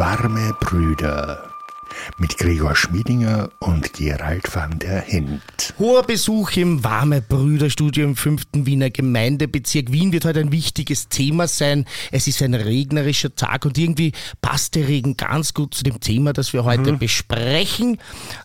Warme Brüder mit Gregor Schmiedinger und Gerald van der Hint. Hoher Besuch im Warme Brüderstudio im 5. Wiener Gemeindebezirk. Wien wird heute ein wichtiges Thema sein. Es ist ein regnerischer Tag und irgendwie passt der Regen ganz gut zu dem Thema, das wir heute mhm. besprechen.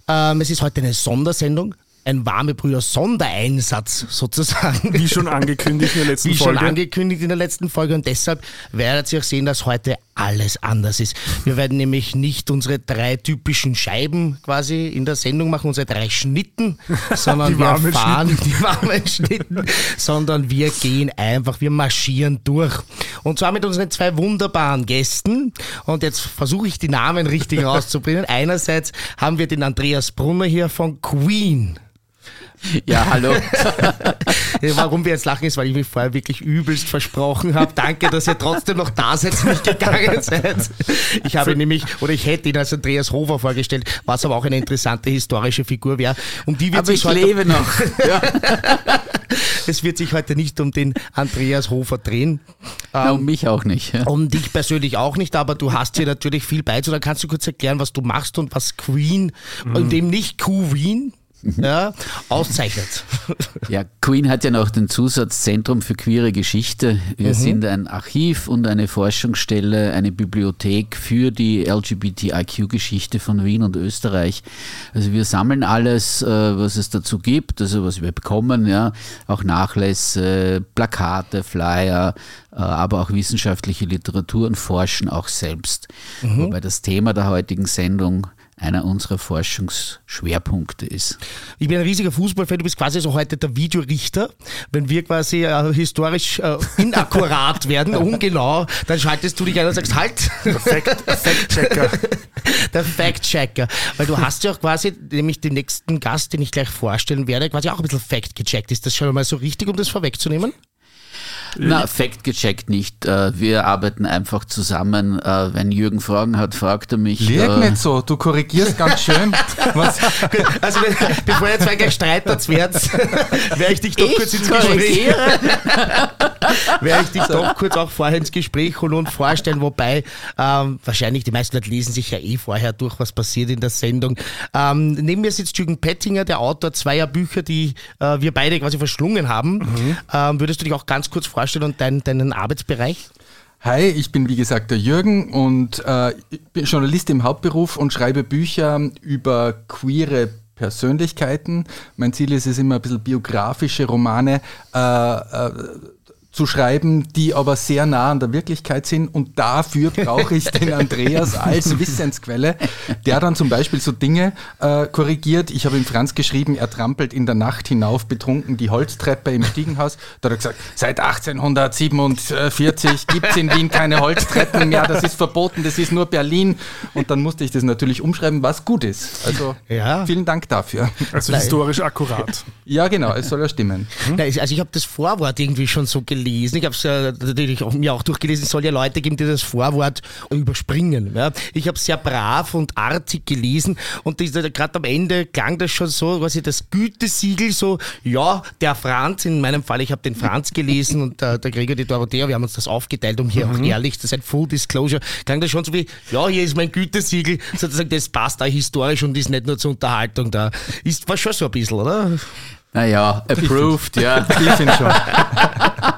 Ähm, es ist heute eine Sondersendung ein warme Brüder Sondereinsatz sozusagen. Wie schon angekündigt in der letzten Wie Folge. Wie schon angekündigt in der letzten Folge und deshalb werdet ihr auch sehen, dass heute alles anders ist. Wir werden nämlich nicht unsere drei typischen Scheiben quasi in der Sendung machen, unsere drei Schnitten, sondern wir fahren Schnitten. die warmen Schnitten, sondern wir gehen einfach, wir marschieren durch. Und zwar mit unseren zwei wunderbaren Gästen. Und jetzt versuche ich die Namen richtig rauszubringen. Einerseits haben wir den Andreas Brunner hier von Queen. Ja, hallo. Warum wir jetzt lachen, ist, weil ich mich vorher wirklich übelst versprochen habe. Danke, dass ihr trotzdem noch da seid, nicht gegangen seid. Ich habe nämlich, oder ich hätte ihn als Andreas Hofer vorgestellt, was aber auch eine interessante historische Figur wäre. Um die wird aber sich ich lebe noch. Ja. es wird sich heute nicht um den Andreas Hofer drehen. Na, um mich auch nicht. Ja. Um dich persönlich auch nicht, aber du hast hier natürlich viel beizutragen. Kannst du kurz erklären, was du machst und was Queen, mhm. und dem nicht Queen, Mhm. ja, auszeichnet. Ja, Queen hat ja noch den Zusatz Zentrum für queere Geschichte. Wir mhm. sind ein Archiv und eine Forschungsstelle, eine Bibliothek für die LGBTIQ-Geschichte von Wien und Österreich. Also wir sammeln alles, äh, was es dazu gibt, also was wir bekommen, ja, auch Nachlässe, Plakate, Flyer, äh, aber auch wissenschaftliche Literatur und forschen auch selbst. Mhm. Wobei das Thema der heutigen Sendung einer unserer Forschungsschwerpunkte ist. Ich bin ein riesiger Fußballfan, du bist quasi so heute der Videorichter. Wenn wir quasi äh, historisch äh, inakkurat werden, ungenau, dann schaltest du dich ein und sagst, halt! Der Fact-Checker. der Fact-Checker. Weil du hast ja auch quasi, nämlich den nächsten Gast, den ich gleich vorstellen werde, quasi auch ein bisschen Fact gecheckt. Ist das schon mal so richtig, um das vorwegzunehmen? Na, Fact gecheckt nicht. Äh, wir arbeiten einfach zusammen. Äh, wenn Jürgen Fragen hat, fragt er mich. Leg äh, nicht so, du korrigierst ganz schön. Was? Also, bevor ihr zwei gleich streitet werdet, werde ich dich doch ich kurz ins Gespräch. werde ich dich doch kurz auch vorher ins Gespräch holen und vorstellen, wobei ähm, wahrscheinlich die meisten Leute lesen sich ja eh vorher durch, was passiert in der Sendung. Ähm, neben mir sitzt Jürgen Pettinger, der Autor zweier Bücher, die äh, wir beide quasi verschlungen haben. Mhm. Ähm, würdest du dich auch ganz kurz vorstellen? Vorstellen und dein, deinen Arbeitsbereich? Hi, ich bin wie gesagt der Jürgen und äh, bin Journalist im Hauptberuf und schreibe Bücher über queere Persönlichkeiten. Mein Ziel ist es immer ein bisschen biografische Romane äh, äh, zu schreiben, die aber sehr nah an der Wirklichkeit sind. Und dafür brauche ich den Andreas als Wissensquelle, der dann zum Beispiel so Dinge äh, korrigiert. Ich habe ihm Franz geschrieben, er trampelt in der Nacht hinauf betrunken die Holztreppe im Stiegenhaus. Da hat er gesagt, seit 1847 gibt es in Wien keine Holztreppen mehr, das ist verboten, das ist nur Berlin. Und dann musste ich das natürlich umschreiben, was gut ist. Also ja. vielen Dank dafür. Also historisch akkurat. Ja, genau, es soll ja stimmen. Hm? Also ich habe das Vorwort irgendwie schon so gelesen gelesen. Ich habe es ja natürlich auch, mir auch durchgelesen. Es soll ja Leute geben, die das Vorwort überspringen. Ja. Ich habe es sehr brav und artig gelesen und gerade am Ende klang das schon so, quasi das Gütesiegel so, ja, der Franz, in meinem Fall, ich habe den Franz gelesen und der, der Gregor, die Dorothea, wir haben uns das aufgeteilt, um hier mhm. auch ehrlich zu sein, Full Disclosure, klang das schon so wie, ja, hier ist mein Gütesiegel, sozusagen, das passt da historisch und ist nicht nur zur Unterhaltung da. Ist war schon so ein bisschen, oder? Naja, approved, ja. Ich finde schon.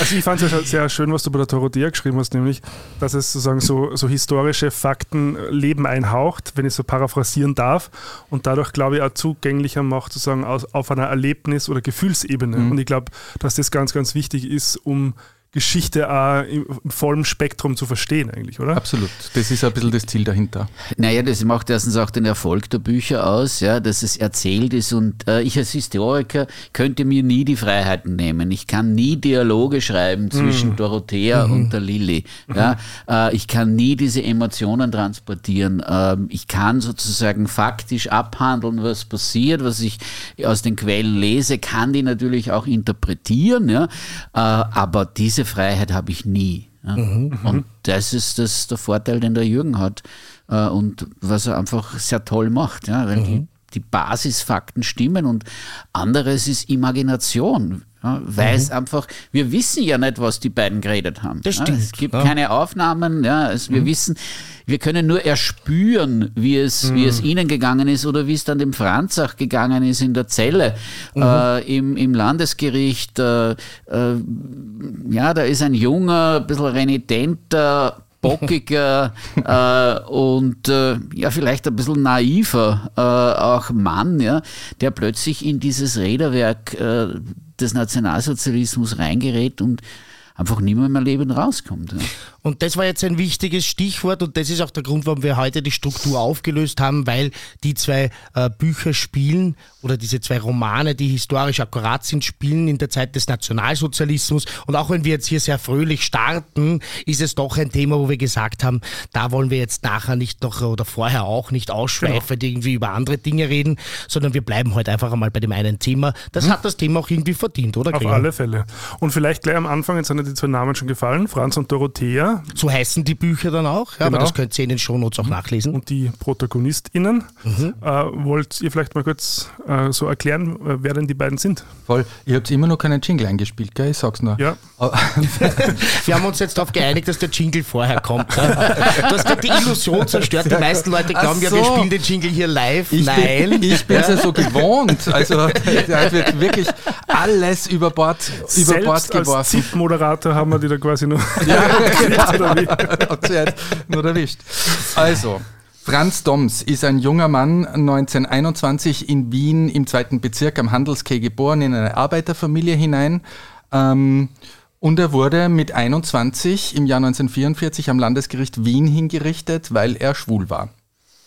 Also ich fand es ja sehr schön, was du bei der Dorothea geschrieben hast, nämlich, dass es sozusagen so, so historische Fakten Leben einhaucht, wenn ich so paraphrasieren darf, und dadurch, glaube ich, auch zugänglicher macht, sozusagen auf einer Erlebnis- oder Gefühlsebene. Mhm. Und ich glaube, dass das ganz, ganz wichtig ist, um Geschichte auch im vollen Spektrum zu verstehen, eigentlich, oder? Absolut. Das ist ein bisschen das Ziel dahinter. Naja, das macht erstens auch den Erfolg der Bücher aus, ja, dass es erzählt ist. Und äh, ich als Historiker könnte mir nie die Freiheiten nehmen. Ich kann nie Dialoge schreiben zwischen mm. Dorothea mm. und der Lilly. Ja? Mm. Äh, ich kann nie diese Emotionen transportieren. Äh, ich kann sozusagen faktisch abhandeln, was passiert, was ich aus den Quellen lese, kann die natürlich auch interpretieren. Ja? Äh, aber diese diese Freiheit habe ich nie. Ja. Mhm, und mhm. das ist das, der Vorteil, den der Jürgen hat äh, und was er einfach sehr toll macht. Ja, weil mhm. die die Basisfakten stimmen und anderes ist Imagination. Ja, weil es mhm. einfach, wir wissen ja nicht, was die beiden geredet haben. Das stimmt. Ja, es gibt ja. keine Aufnahmen, ja, es, wir mhm. wissen, wir können nur erspüren, wie es, mhm. wie es ihnen gegangen ist oder wie es dann dem Franzach gegangen ist in der Zelle mhm. äh, im, im Landesgericht. Äh, äh, ja, da ist ein junger, ein bisschen renitenter, bockiger äh, und äh, ja vielleicht ein bisschen naiver äh, auch Mann, ja, der plötzlich in dieses Räderwerk äh, des Nationalsozialismus reingerät und einfach nicht mehr Leben rauskommt. Ja. Und das war jetzt ein wichtiges Stichwort und das ist auch der Grund, warum wir heute die Struktur aufgelöst haben, weil die zwei äh, Bücher spielen oder diese zwei Romane, die historisch akkurat sind, spielen in der Zeit des Nationalsozialismus. Und auch wenn wir jetzt hier sehr fröhlich starten, ist es doch ein Thema, wo wir gesagt haben, da wollen wir jetzt nachher nicht noch oder vorher auch nicht ausschweifend genau. irgendwie über andere Dinge reden, sondern wir bleiben heute einfach einmal bei dem einen Thema. Das hm. hat das Thema auch irgendwie verdient, oder? Auf alle Fälle. Und vielleicht gleich am Anfang, jetzt sind ja die zwei Namen schon gefallen, Franz und Dorothea. So heißen die Bücher dann auch, ja, genau. aber das könnt ihr in den Shownotes auch mhm. nachlesen. Und die ProtagonistInnen. Mhm. Äh, wollt ihr vielleicht mal kurz äh, so erklären, äh, wer denn die beiden sind? Voll. Ihr habt immer noch keinen Jingle eingespielt, gell? Ich sag's nur. Ja. Wir haben uns jetzt darauf geeinigt, dass der Jingle vorher kommt. du hast gerade die Illusion zerstört. Die meisten Leute glauben so. ja, wir spielen den Jingle hier live. Ich Nein. Bin, ich bin ja. ja so gewohnt. Also da wird wirklich alles über Bord, über Bord geworfen. Als ZIP-Moderator haben wir die da quasi nur. Ja, Jetzt nur erwischt. Also, Franz Doms ist ein junger Mann, 1921 in Wien im zweiten Bezirk am Handelskeh geboren, in eine Arbeiterfamilie hinein. Ähm, und er wurde mit 21 im Jahr 1944 am Landesgericht Wien hingerichtet, weil er schwul war.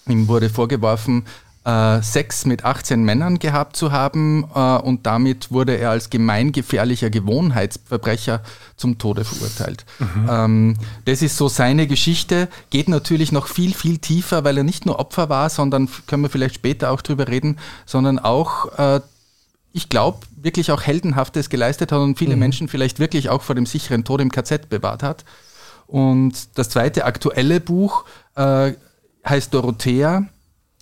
Ihm wurde vorgeworfen, äh, Sex mit 18 Männern gehabt zu haben äh, und damit wurde er als gemeingefährlicher Gewohnheitsverbrecher zum Tode verurteilt. Mhm. Ähm, das ist so seine Geschichte, geht natürlich noch viel, viel tiefer, weil er nicht nur Opfer war, sondern können wir vielleicht später auch drüber reden, sondern auch äh, ich glaube, wirklich auch Heldenhaftes geleistet hat und viele mhm. Menschen vielleicht wirklich auch vor dem sicheren Tod im KZ bewahrt hat. Und das zweite aktuelle Buch äh, heißt Dorothea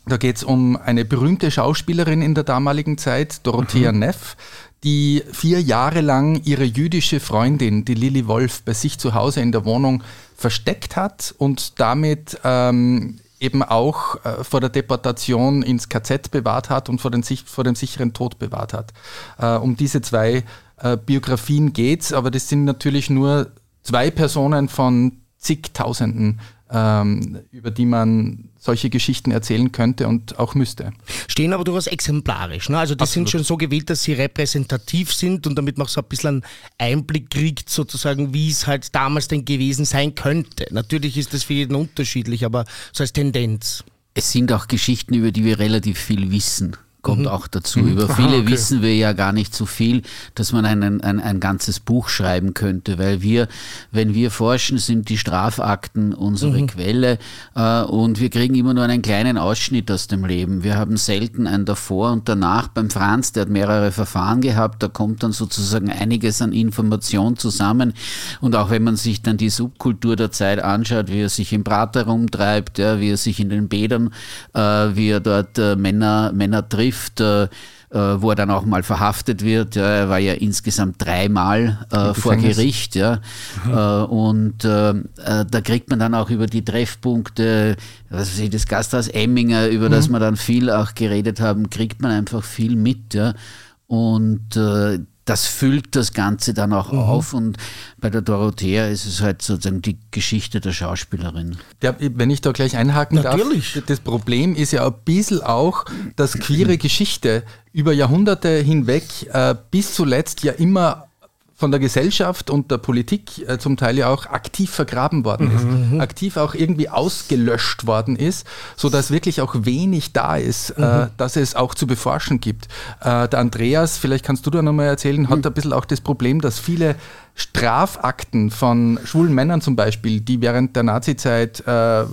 da geht es um eine berühmte Schauspielerin in der damaligen Zeit, Dorothea mhm. Neff, die vier Jahre lang ihre jüdische Freundin, die Lilly Wolf, bei sich zu Hause in der Wohnung versteckt hat und damit ähm, eben auch äh, vor der Deportation ins KZ bewahrt hat und vor, den, vor dem sicheren Tod bewahrt hat. Äh, um diese zwei äh, Biografien geht's, aber das sind natürlich nur zwei Personen von zigtausenden ähm, über die man solche Geschichten erzählen könnte und auch müsste. Stehen aber durchaus exemplarisch. Ne? Also die Absolut. sind schon so gewählt, dass sie repräsentativ sind und damit man so ein bisschen einen Einblick kriegt, sozusagen, wie es halt damals denn gewesen sein könnte. Natürlich ist das für jeden unterschiedlich, aber so als Tendenz. Es sind auch Geschichten, über die wir relativ viel wissen kommt mhm. auch dazu. Mhm. Über viele Aha, okay. wissen wir ja gar nicht so viel, dass man einen, ein, ein ganzes Buch schreiben könnte, weil wir, wenn wir forschen, sind die Strafakten unsere mhm. Quelle äh, und wir kriegen immer nur einen kleinen Ausschnitt aus dem Leben. Wir haben selten ein davor und danach. Beim Franz, der hat mehrere Verfahren gehabt, da kommt dann sozusagen einiges an Information zusammen und auch wenn man sich dann die Subkultur der Zeit anschaut, wie er sich im Prater rumtreibt, ja, wie er sich in den Bädern, äh, wie er dort äh, Männer, Männer trifft, trifft, äh, äh, wo er dann auch mal verhaftet wird. Ja, er war ja insgesamt dreimal äh, vor Gericht. Ja. Mhm. Äh, und äh, äh, da kriegt man dann auch über die Treffpunkte, was weiß ich, das Gasthaus Emminger, über mhm. das wir dann viel auch geredet haben, kriegt man einfach viel mit. Ja. Und das füllt das Ganze dann auch mhm. auf und bei der Dorothea ist es halt sozusagen die Geschichte der Schauspielerin. Ja, wenn ich da gleich einhaken Natürlich. darf, das Problem ist ja ein bisschen auch, dass queere Geschichte über Jahrhunderte hinweg äh, bis zuletzt ja immer von der Gesellschaft und der Politik äh, zum Teil ja auch aktiv vergraben worden ist, mhm. aktiv auch irgendwie ausgelöscht worden ist, so dass wirklich auch wenig da ist, äh, mhm. äh, dass es auch zu beforschen gibt. Äh, der Andreas, vielleicht kannst du da nochmal erzählen, hat mhm. ein bisschen auch das Problem, dass viele Strafakten von schwulen Männern zum Beispiel, die während der Nazizeit äh,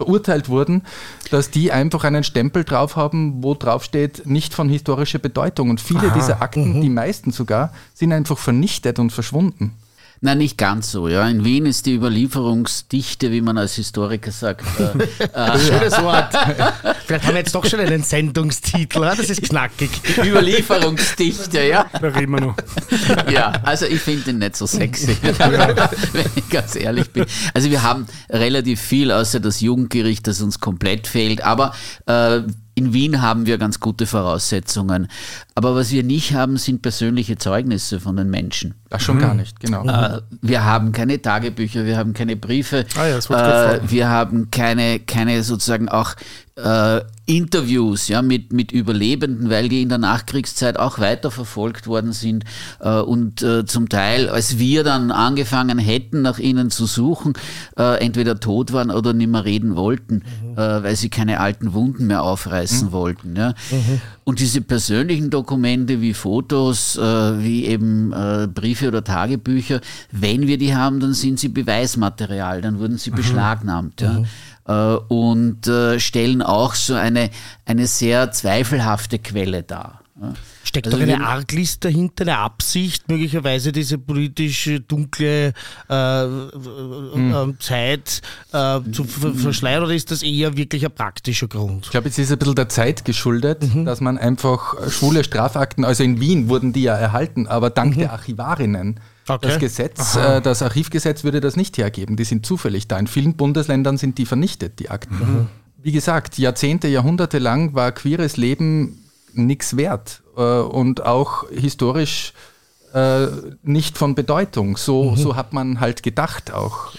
verurteilt wurden, dass die einfach einen Stempel drauf haben, wo drauf steht, nicht von historischer Bedeutung. Und viele Aha, dieser Akten, uh die meisten sogar, sind einfach vernichtet und verschwunden. Nein, nicht ganz so. Ja. In Wien ist die Überlieferungsdichte, wie man als Historiker sagt. Äh, äh, Schönes Wort. Vielleicht haben wir jetzt doch schon einen Sendungstitel. Das ist knackig. Überlieferungsdichte, ja. Da reden wir noch. Ja, also ich finde den nicht so sexy, wenn ich ganz ehrlich bin. Also wir haben relativ viel, außer das Jugendgericht, das uns komplett fehlt. Aber äh, in Wien haben wir ganz gute Voraussetzungen. Aber was wir nicht haben, sind persönliche Zeugnisse von den Menschen. Das schon gar nicht, genau. Äh, wir haben keine Tagebücher, wir haben keine Briefe, Ah ja, das äh, wir haben keine, keine sozusagen auch äh, Interviews ja, mit, mit Überlebenden, weil die in der Nachkriegszeit auch weiterverfolgt worden sind äh, und äh, zum Teil, als wir dann angefangen hätten, nach ihnen zu suchen, äh, entweder tot waren oder nicht mehr reden wollten, äh, weil sie keine alten Wunden mehr aufreißen wollten. Ja. Und diese persönlichen Dokumente wie Fotos, äh, wie eben äh, Briefe oder Tagebücher, wenn wir die haben, dann sind sie Beweismaterial, dann wurden sie beschlagnahmt. Ja. Äh, und äh, stellen auch so eine, eine sehr zweifelhafte Quelle dar. Ja. Steckt Also doch eine Arglist dahinter, eine Absicht, möglicherweise diese politisch dunkle äh, äh, Zeit äh, zu ver verschleiern oder ist das eher wirklich ein praktischer Grund? Ich glaube, es ist ein bisschen der Zeit geschuldet, dass man einfach schwule Strafakten, also in Wien wurden die ja erhalten, aber dank der Archivarinnen. Okay. Das Gesetz, äh, das Archivgesetz würde das nicht hergeben. Die sind zufällig da. In vielen Bundesländern sind die vernichtet, die Akten. Wie gesagt, Jahrzehnte, Jahrhunderte lang war queeres Leben nichts wert äh, und auch historisch äh, nicht von Bedeutung. So, so hat man halt gedacht auch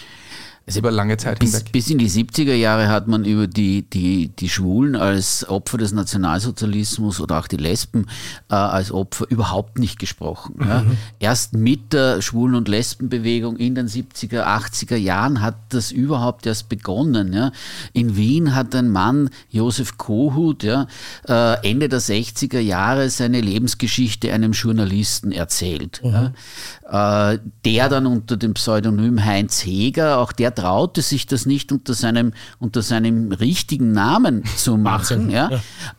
über lange Zeit Bis, hinweg. bis in die 70er Jahre hat man über die, die, die Schwulen als Opfer des Nationalsozialismus oder auch die Lesben äh, als Opfer überhaupt nicht gesprochen. Ja. Erst mit der Schwulen- und Lesbenbewegung in den 70er, 80er Jahren hat das überhaupt erst begonnen. Ja. In Wien hat ein Mann, Josef Kohut, ja, äh, Ende der 60er Jahre seine Lebensgeschichte einem Journalisten erzählt. Ja. Äh, der dann unter dem Pseudonym Heinz Heger, auch der traute sich das nicht unter seinem, unter seinem richtigen Namen zu machen, ja,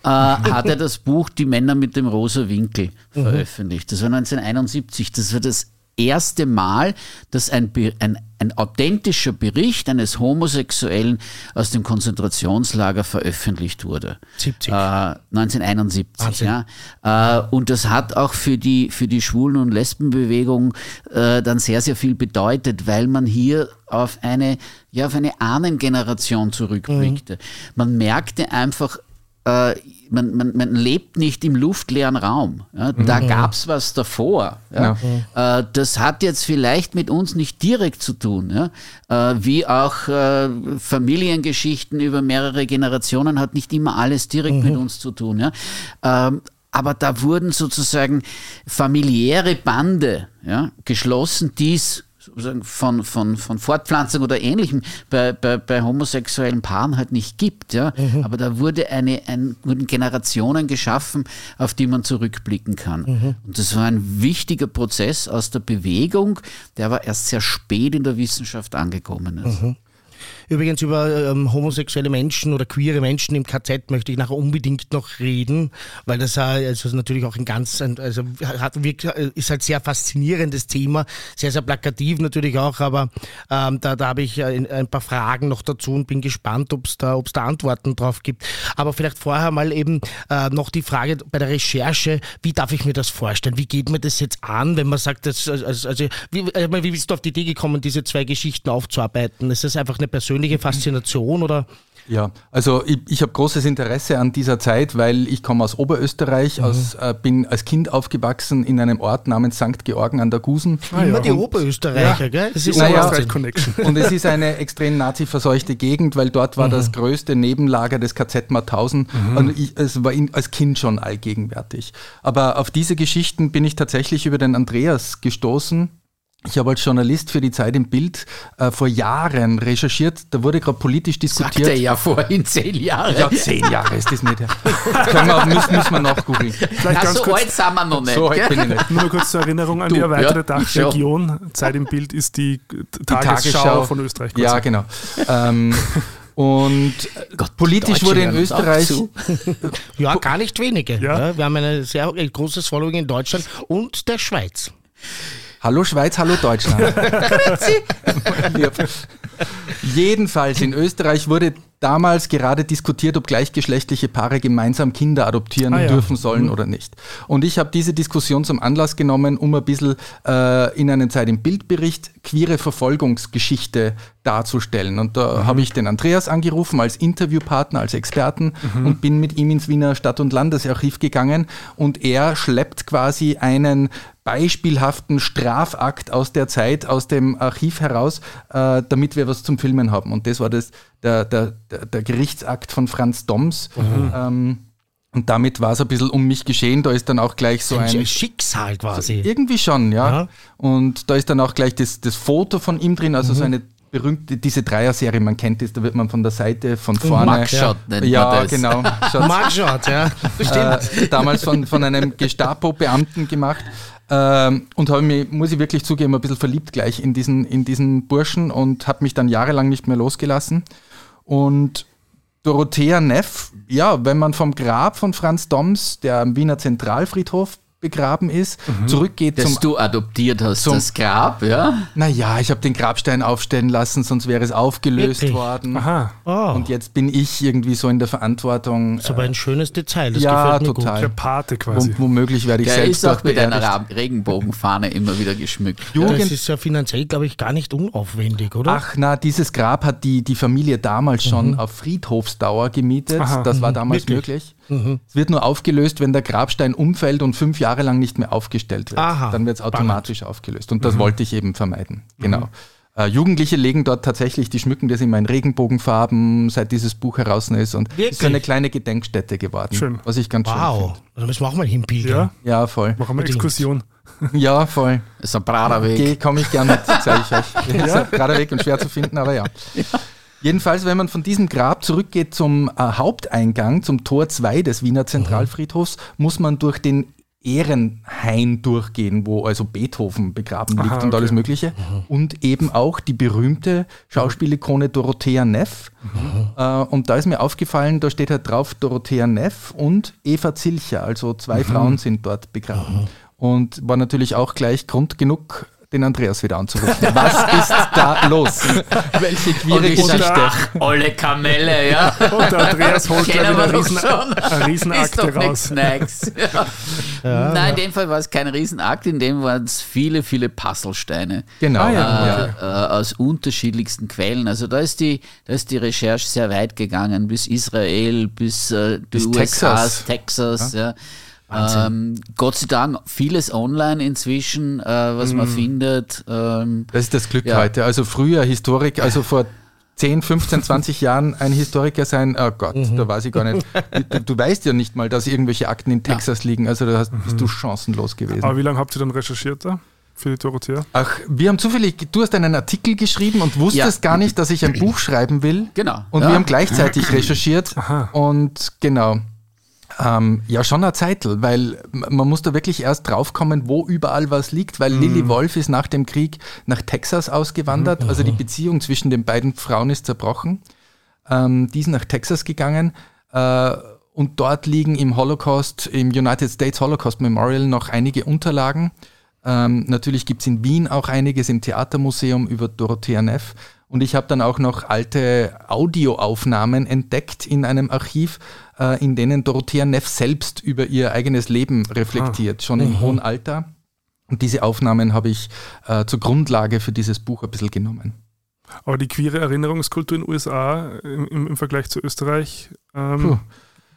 Äh, hat er das Buch Die Männer mit dem rosa Winkel veröffentlicht. Das war 1971. Das war das erste Mal, dass ein, ein, ein authentischer Bericht eines Homosexuellen aus dem Konzentrationslager veröffentlicht wurde. 70. Äh, 1971, Wahnsinn. ja. Äh, und das hat auch für die, für die Schwulen- und Lesbenbewegung äh, dann sehr, sehr viel bedeutet, weil man hier auf eine, ja, auf eine Ahnengeneration zurückblickte. Man merkte einfach, äh, man, man, man lebt nicht im luftleeren Raum. Ja, da gab es was davor. Ja. Äh, das hat jetzt vielleicht mit uns nicht direkt zu tun, ja. äh, wie auch äh, Familiengeschichten über mehrere Generationen hat nicht immer alles direkt mit uns zu tun. Ja. Ähm, aber da wurden sozusagen familiäre Bande ja, geschlossen, die es sozusagen von, von, von Fortpflanzung oder Ähnlichem bei, bei, bei homosexuellen Paaren halt nicht gibt. Ja? Aber da wurde eine, ein, wurden Generationen geschaffen, auf die man zurückblicken kann. Und das war ein wichtiger Prozess aus der Bewegung, der aber erst sehr spät in der Wissenschaft angekommen ist. Übrigens über ähm, homosexuelle Menschen oder queere Menschen im KZ möchte ich nachher unbedingt noch reden, weil das also natürlich auch ein ganz, also hat wirklich, äh, ist halt sehr faszinierendes Thema, sehr, sehr plakativ natürlich auch, aber ähm, da, da habe ich äh, ein, paar Fragen noch dazu und bin gespannt, ob es da, da Antworten drauf gibt. Aber vielleicht vorher mal eben äh, noch die Frage bei der Recherche, wie darf ich mir das vorstellen? Wie geht mir das jetzt an, wenn man sagt, das, also, also wie, äh, wie bist du auf die Idee gekommen, diese zwei Geschichten aufzuarbeiten? Ist das einfach eine persönliche Faszination oder? Ja, also ich, ich habe großes Interesse an dieser Zeit, weil ich komme aus Oberösterreich, aus, äh, bin als Kind aufgewachsen in einem Ort namens St. Georgen an der Gusen. Immer ja, die und- Oberösterreicher, gell? Das ist Naja, Connection. Und es ist eine extrem nazi-verseuchte Gegend, weil dort war das größte Nebenlager des KZ Mauthausen und ich, es war in, als Kind schon allgegenwärtig. Aber auf diese Geschichten bin ich tatsächlich über den Andreas gestoßen. Ich habe als Journalist für die Zeit im Bild äh, vor Jahren recherchiert. Da wurde gerade politisch Sagt er diskutiert. ja vorhin zehn Jahre. Ja, zehn Jahre ist das nicht. Können wir, müssen, müssen wir nachgoogeln. Vielleicht Na, ganz so kurz, alt sind wir noch nicht. So alt bin ich nicht. nur kurz zur Erinnerung an Du, die erweiterte ja. Dachregion. Zeit im Bild ist die Die Tagesschau, von Österreich. Ja, quasi. genau. Ähm, und Gott, politisch Deutsche wurde in Österreich. Ja, gar nicht wenige. Ja. Ja. wir haben ein sehr großes Following in Deutschland und der Schweiz. Hallo Schweiz, hallo Deutschland. Lieb. Jedenfalls in Österreich wurde damals gerade diskutiert, ob gleichgeschlechtliche Paare gemeinsam Kinder adoptieren Ah, ja. dürfen sollen oder nicht. Und ich habe diese Diskussion zum Anlass genommen, um ein bisschen äh, in einem Zeit im Bildbericht queere Verfolgungsgeschichte darzustellen. Und da habe ich den Andreas angerufen als Interviewpartner, als Experten und bin mit ihm ins Wiener Stadt- und Landesarchiv gegangen und er schleppt quasi einen beispielhaften Strafakt aus der Zeit, aus dem Archiv heraus, äh, damit wir was zum Filmen haben. Und das war das, der, der, der, Gerichtsakt von Franz Doms. Ähm, und damit war es ein bisschen um mich geschehen. Da ist dann auch gleich so ein. Ein Schicksal quasi. Irgendwie schon, ja. Ja. Und da ist dann auch gleich das, das Foto von ihm drin, also so eine berühmte, diese Dreier-Serie, man kennt das, da wird man von der Seite, von vorne. Mugshot nennt ja, man das. genau. Mugshot, ja. Stimmt. äh, damals von, von einem Gestapo-Beamten gemacht. Ähm, und habe mich, muss ich wirklich zugeben, ein bisschen verliebt gleich in diesen, in diesen Burschen und habe mich dann jahrelang nicht mehr losgelassen. Und Dorothea Neff, ja, wenn man vom Grab von Franz Doms, der am Wiener Zentralfriedhof begraben ist, zurückgeht Das zum du adoptiert hast, zum- das Grab, ja? naja, ich habe den Grabstein aufstellen lassen, sonst wäre es aufgelöst Wirklich? worden. Aha, Oh, Und jetzt bin ich irgendwie so in der Verantwortung. ist aber ein schönes Detail. Das ja, gefällt mir total. der Pate Wo, quasi. womöglich werde ich Der selbst ist auch dort mit einer beerdigt. Regenbogenfahne immer wieder geschmückt. gut. Jugend- Das ist ja finanziell, glaube ich, gar nicht unaufwendig, oder? Ach na, dieses Grab hat die, die Familie damals schon auf Friedhofsdauer gemietet. Aha. Das war damals Wirklich? möglich. Es wird nur aufgelöst, wenn der Grabstein umfällt und fünf Jahre lang nicht mehr aufgestellt wird. Aha, Dann wird es automatisch aufgelöst. Und das wollte ich eben vermeiden. Genau. Äh, Jugendliche legen dort tatsächlich, die schmücken das immer in Regenbogenfarben, seit dieses Buch heraus ist. Und Wirklich? ist so eine kleine Gedenkstätte geworden. Schön. Was ich ganz schön wow. Da müssen wir auch mal hinpilgern. Ja, Ja, voll. machen wir. Exkursion. Ja, voll. Das ist ein Praderweg. Geh, komme ich gern mit, zeige ich euch. Ist gerade weg und schwer zu finden, aber ja. Jedenfalls, wenn man von diesem Grab zurückgeht zum äh, Haupteingang, zum Tor 2 des Wiener Zentralfriedhofs, muss man durch den Ehrenhain durchgehen, wo also Beethoven begraben liegt Aha, und alles okay. Mögliche. Und eben auch die berühmte Schauspielikone Dorothea Neff. Äh, und da ist mir aufgefallen, da steht halt drauf Dorothea Neff und Eva Zilcher, also zwei Frauen sind dort begraben. Und war natürlich auch gleich Grund genug, den Andreas wieder anzurufen. Was ist da los? Welche queere Geschichte? ach, olle Kamelle, ja. Und der Andreas holt gleich wieder eine, Riesen, eine Ist Riesenakte raus. Snacks. Ja. Nein, in dem Fall war es kein Riesenakt, in dem waren es viele, viele Puzzlesteine. Genau. Ah, ja. Äh, äh, aus unterschiedlichsten Quellen. Also da ist die, da ist die Recherche sehr weit gegangen, bis Israel, bis, äh, Bis USA, Texas. Texas. ja. Ähm, Gott sei Dank vieles online inzwischen, äh, was man findet. Ähm, Das ist das Glück Ja. heute. Also früher Historik, also vor 10, 15, 20 Jahren ein Historiker sein, oh Gott, da weiß ich gar nicht. Du, du weißt ja nicht mal, dass irgendwelche Akten in Texas liegen, also da hast, bist du chancenlos gewesen. Aber wie lange habt ihr dann recherchiert da für die Dorothea? Ach, wir haben zufällig, du hast einen Artikel geschrieben und wusstest Ja. gar nicht, dass ich ein Buch schreiben will. Genau. Und Ja. wir haben gleichzeitig recherchiert. Aha. Und genau. Ähm, ja, schon eine Zeitl, weil man muss da wirklich erst draufkommen, wo überall was liegt, weil Lilly Wolf ist nach dem Krieg nach Texas ausgewandert, also die Beziehung zwischen den beiden Frauen ist zerbrochen. Ähm, die ist nach Texas gegangen äh, und dort liegen im Holocaust, im United States Holocaust Memorial noch einige Unterlagen. Ähm, natürlich gibt es in Wien auch einiges im Theatermuseum über Dorothea Neff. Und ich habe dann auch noch alte Audioaufnahmen entdeckt in einem Archiv, äh, in denen Dorothea Neff selbst über ihr eigenes Leben reflektiert, schon im hohen Alter. Und diese Aufnahmen habe ich äh, zur Grundlage für dieses Buch ein bisschen genommen. Aber die queere Erinnerungskultur in den USA im, im, Vergleich zu Österreich, ähm,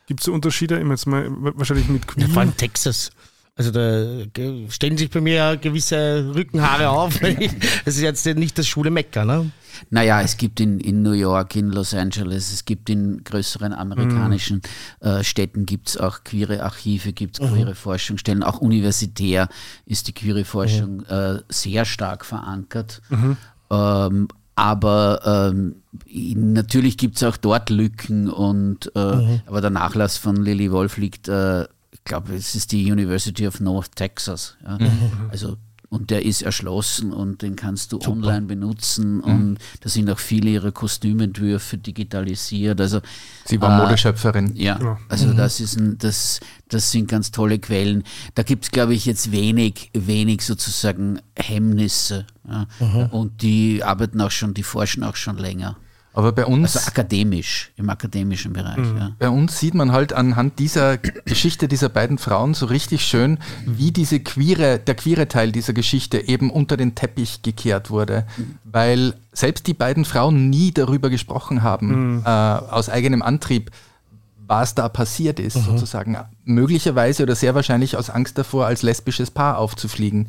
gibt es Unterschiede? Ich meine jetzt mal wahrscheinlich mit Ja, Queen. vor allem Texas. Also da ge- stellen sich bei mir ja gewisse Rückenhaare auf. Es ist jetzt nicht das schwule Mecker, ne? Naja, es gibt in, in New York, in Los Angeles, es gibt in größeren amerikanischen äh, Städten gibt es auch queere Archive, gibt es queere Forschungsstellen. Auch universitär ist die queere Forschung äh, sehr stark verankert. Ähm, aber ähm, natürlich gibt es auch dort Lücken und äh, aber der Nachlass von Lily Wolf liegt, äh, glaube, es ist die University of North Texas. Ja? Also und der ist erschlossen und den kannst du online benutzen und da sind auch viele ihrer Kostümentwürfe digitalisiert. Also Sie war äh, Modeschöpferin. ja, Genau. also das ist ein, das, das sind ganz tolle Quellen. Da gibt es, glaube ich, jetzt wenig, wenig sozusagen Hemmnisse. Ja. Und die arbeiten auch schon, die forschen auch schon länger. Aber bei uns, Also akademisch, im akademischen Bereich. Ja. bei uns sieht man halt anhand dieser Geschichte dieser beiden Frauen so richtig schön, wie diese queere, der queere Teil dieser Geschichte eben unter den Teppich gekehrt wurde. Weil selbst die beiden Frauen nie darüber gesprochen haben, äh, aus eigenem Antrieb, was da passiert ist, sozusagen. Möglicherweise oder sehr wahrscheinlich aus Angst davor, als lesbisches Paar aufzufliegen.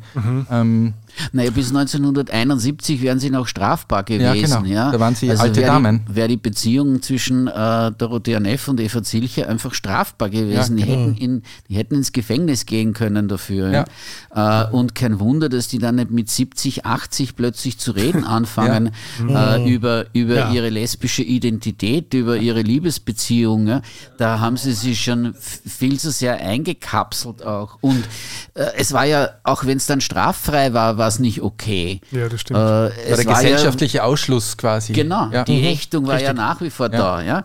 Ähm, Naja, bis 1971 wären sie noch strafbar Ja, gewesen. genau. Ja, Da waren sie alte wäre die, Damen. Wäre die Beziehung zwischen äh, Dorothea Neff und Eva Zilcher einfach strafbar gewesen. Ja, die, hätten in, die hätten ins Gefängnis gehen können dafür. Ja. Äh, und kein Wunder, dass die dann nicht mit 70, 80 plötzlich zu reden anfangen äh, über, über Ja. ihre lesbische Identität, über ihre Liebesbeziehung. Ja. Da haben sie sich schon viel zu sehr eingekapselt auch. Und äh, es war ja, auch wenn es dann straffrei war, war es nicht okay. Ja, das stimmt. Äh, war der war gesellschaftliche Ausschluss quasi. Ja, genau, Ja. die Ächtung war ja nach wie vor da. Ja.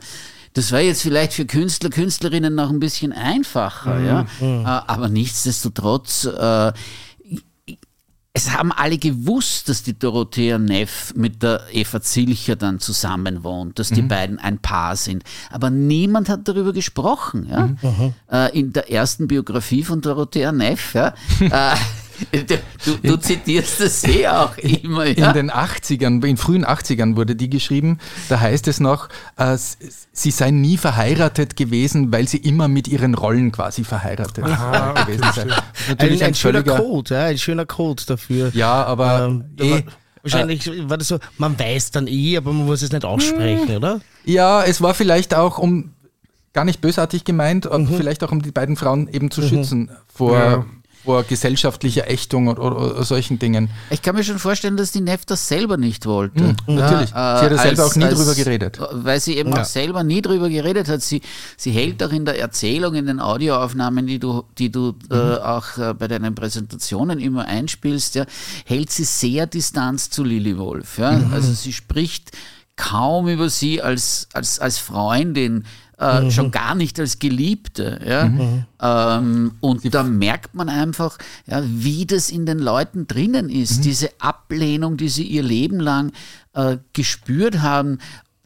Das war jetzt vielleicht für Künstler, Künstlerinnen noch ein bisschen einfacher, ja. Äh, aber nichtsdestotrotz, äh, es haben alle gewusst, dass die Dorothea Neff mit der Eva Zilcher dann zusammen wohnt, dass die beiden ein Paar sind. Aber niemand hat darüber gesprochen. Ja? Äh, in der ersten Biografie von Dorothea Neff, ja, äh, du, du, zitierst das eh auch immer. Ja? In den 80ern, in frühen 80ern wurde die geschrieben, da heißt es noch, äh, sie sei nie verheiratet gewesen, weil sie immer mit ihren Rollen quasi verheiratet Aha, äh, gewesen sei. Was Ein, Natürlich ein, ein, schöner Code, ja, ein schöner Code dafür. ja, aber Ähm, eh, war, wahrscheinlich war das so, man weiß dann eh, aber man muss es nicht aussprechen, oder? ja, es war vielleicht auch um, gar nicht bösartig gemeint, Mhm. vielleicht auch um die beiden Frauen eben zu schützen vor, Ja. Vor gesellschaftlicher Ächtung oder, oder, solchen Dingen. Ich kann mir schon vorstellen, dass die Neff das selber nicht wollte. natürlich. Sie hat ja selber auch nie drüber geredet. Weil sie eben auch selber nie drüber geredet hat. Sie, sie hält auch in der Erzählung, in den Audioaufnahmen, die du, die du äh, auch äh, bei deinen Präsentationen immer einspielst, ja, hält sie sehr Distanz zu Lili Wolf. Ja? Also sie spricht kaum über sie als, als, als Freundin, äh, schon gar nicht als Geliebte. Ja? Ähm, und da merkt man einfach, ja, wie das in den Leuten drinnen ist. Diese Ablehnung, die sie ihr Leben lang äh, gespürt haben.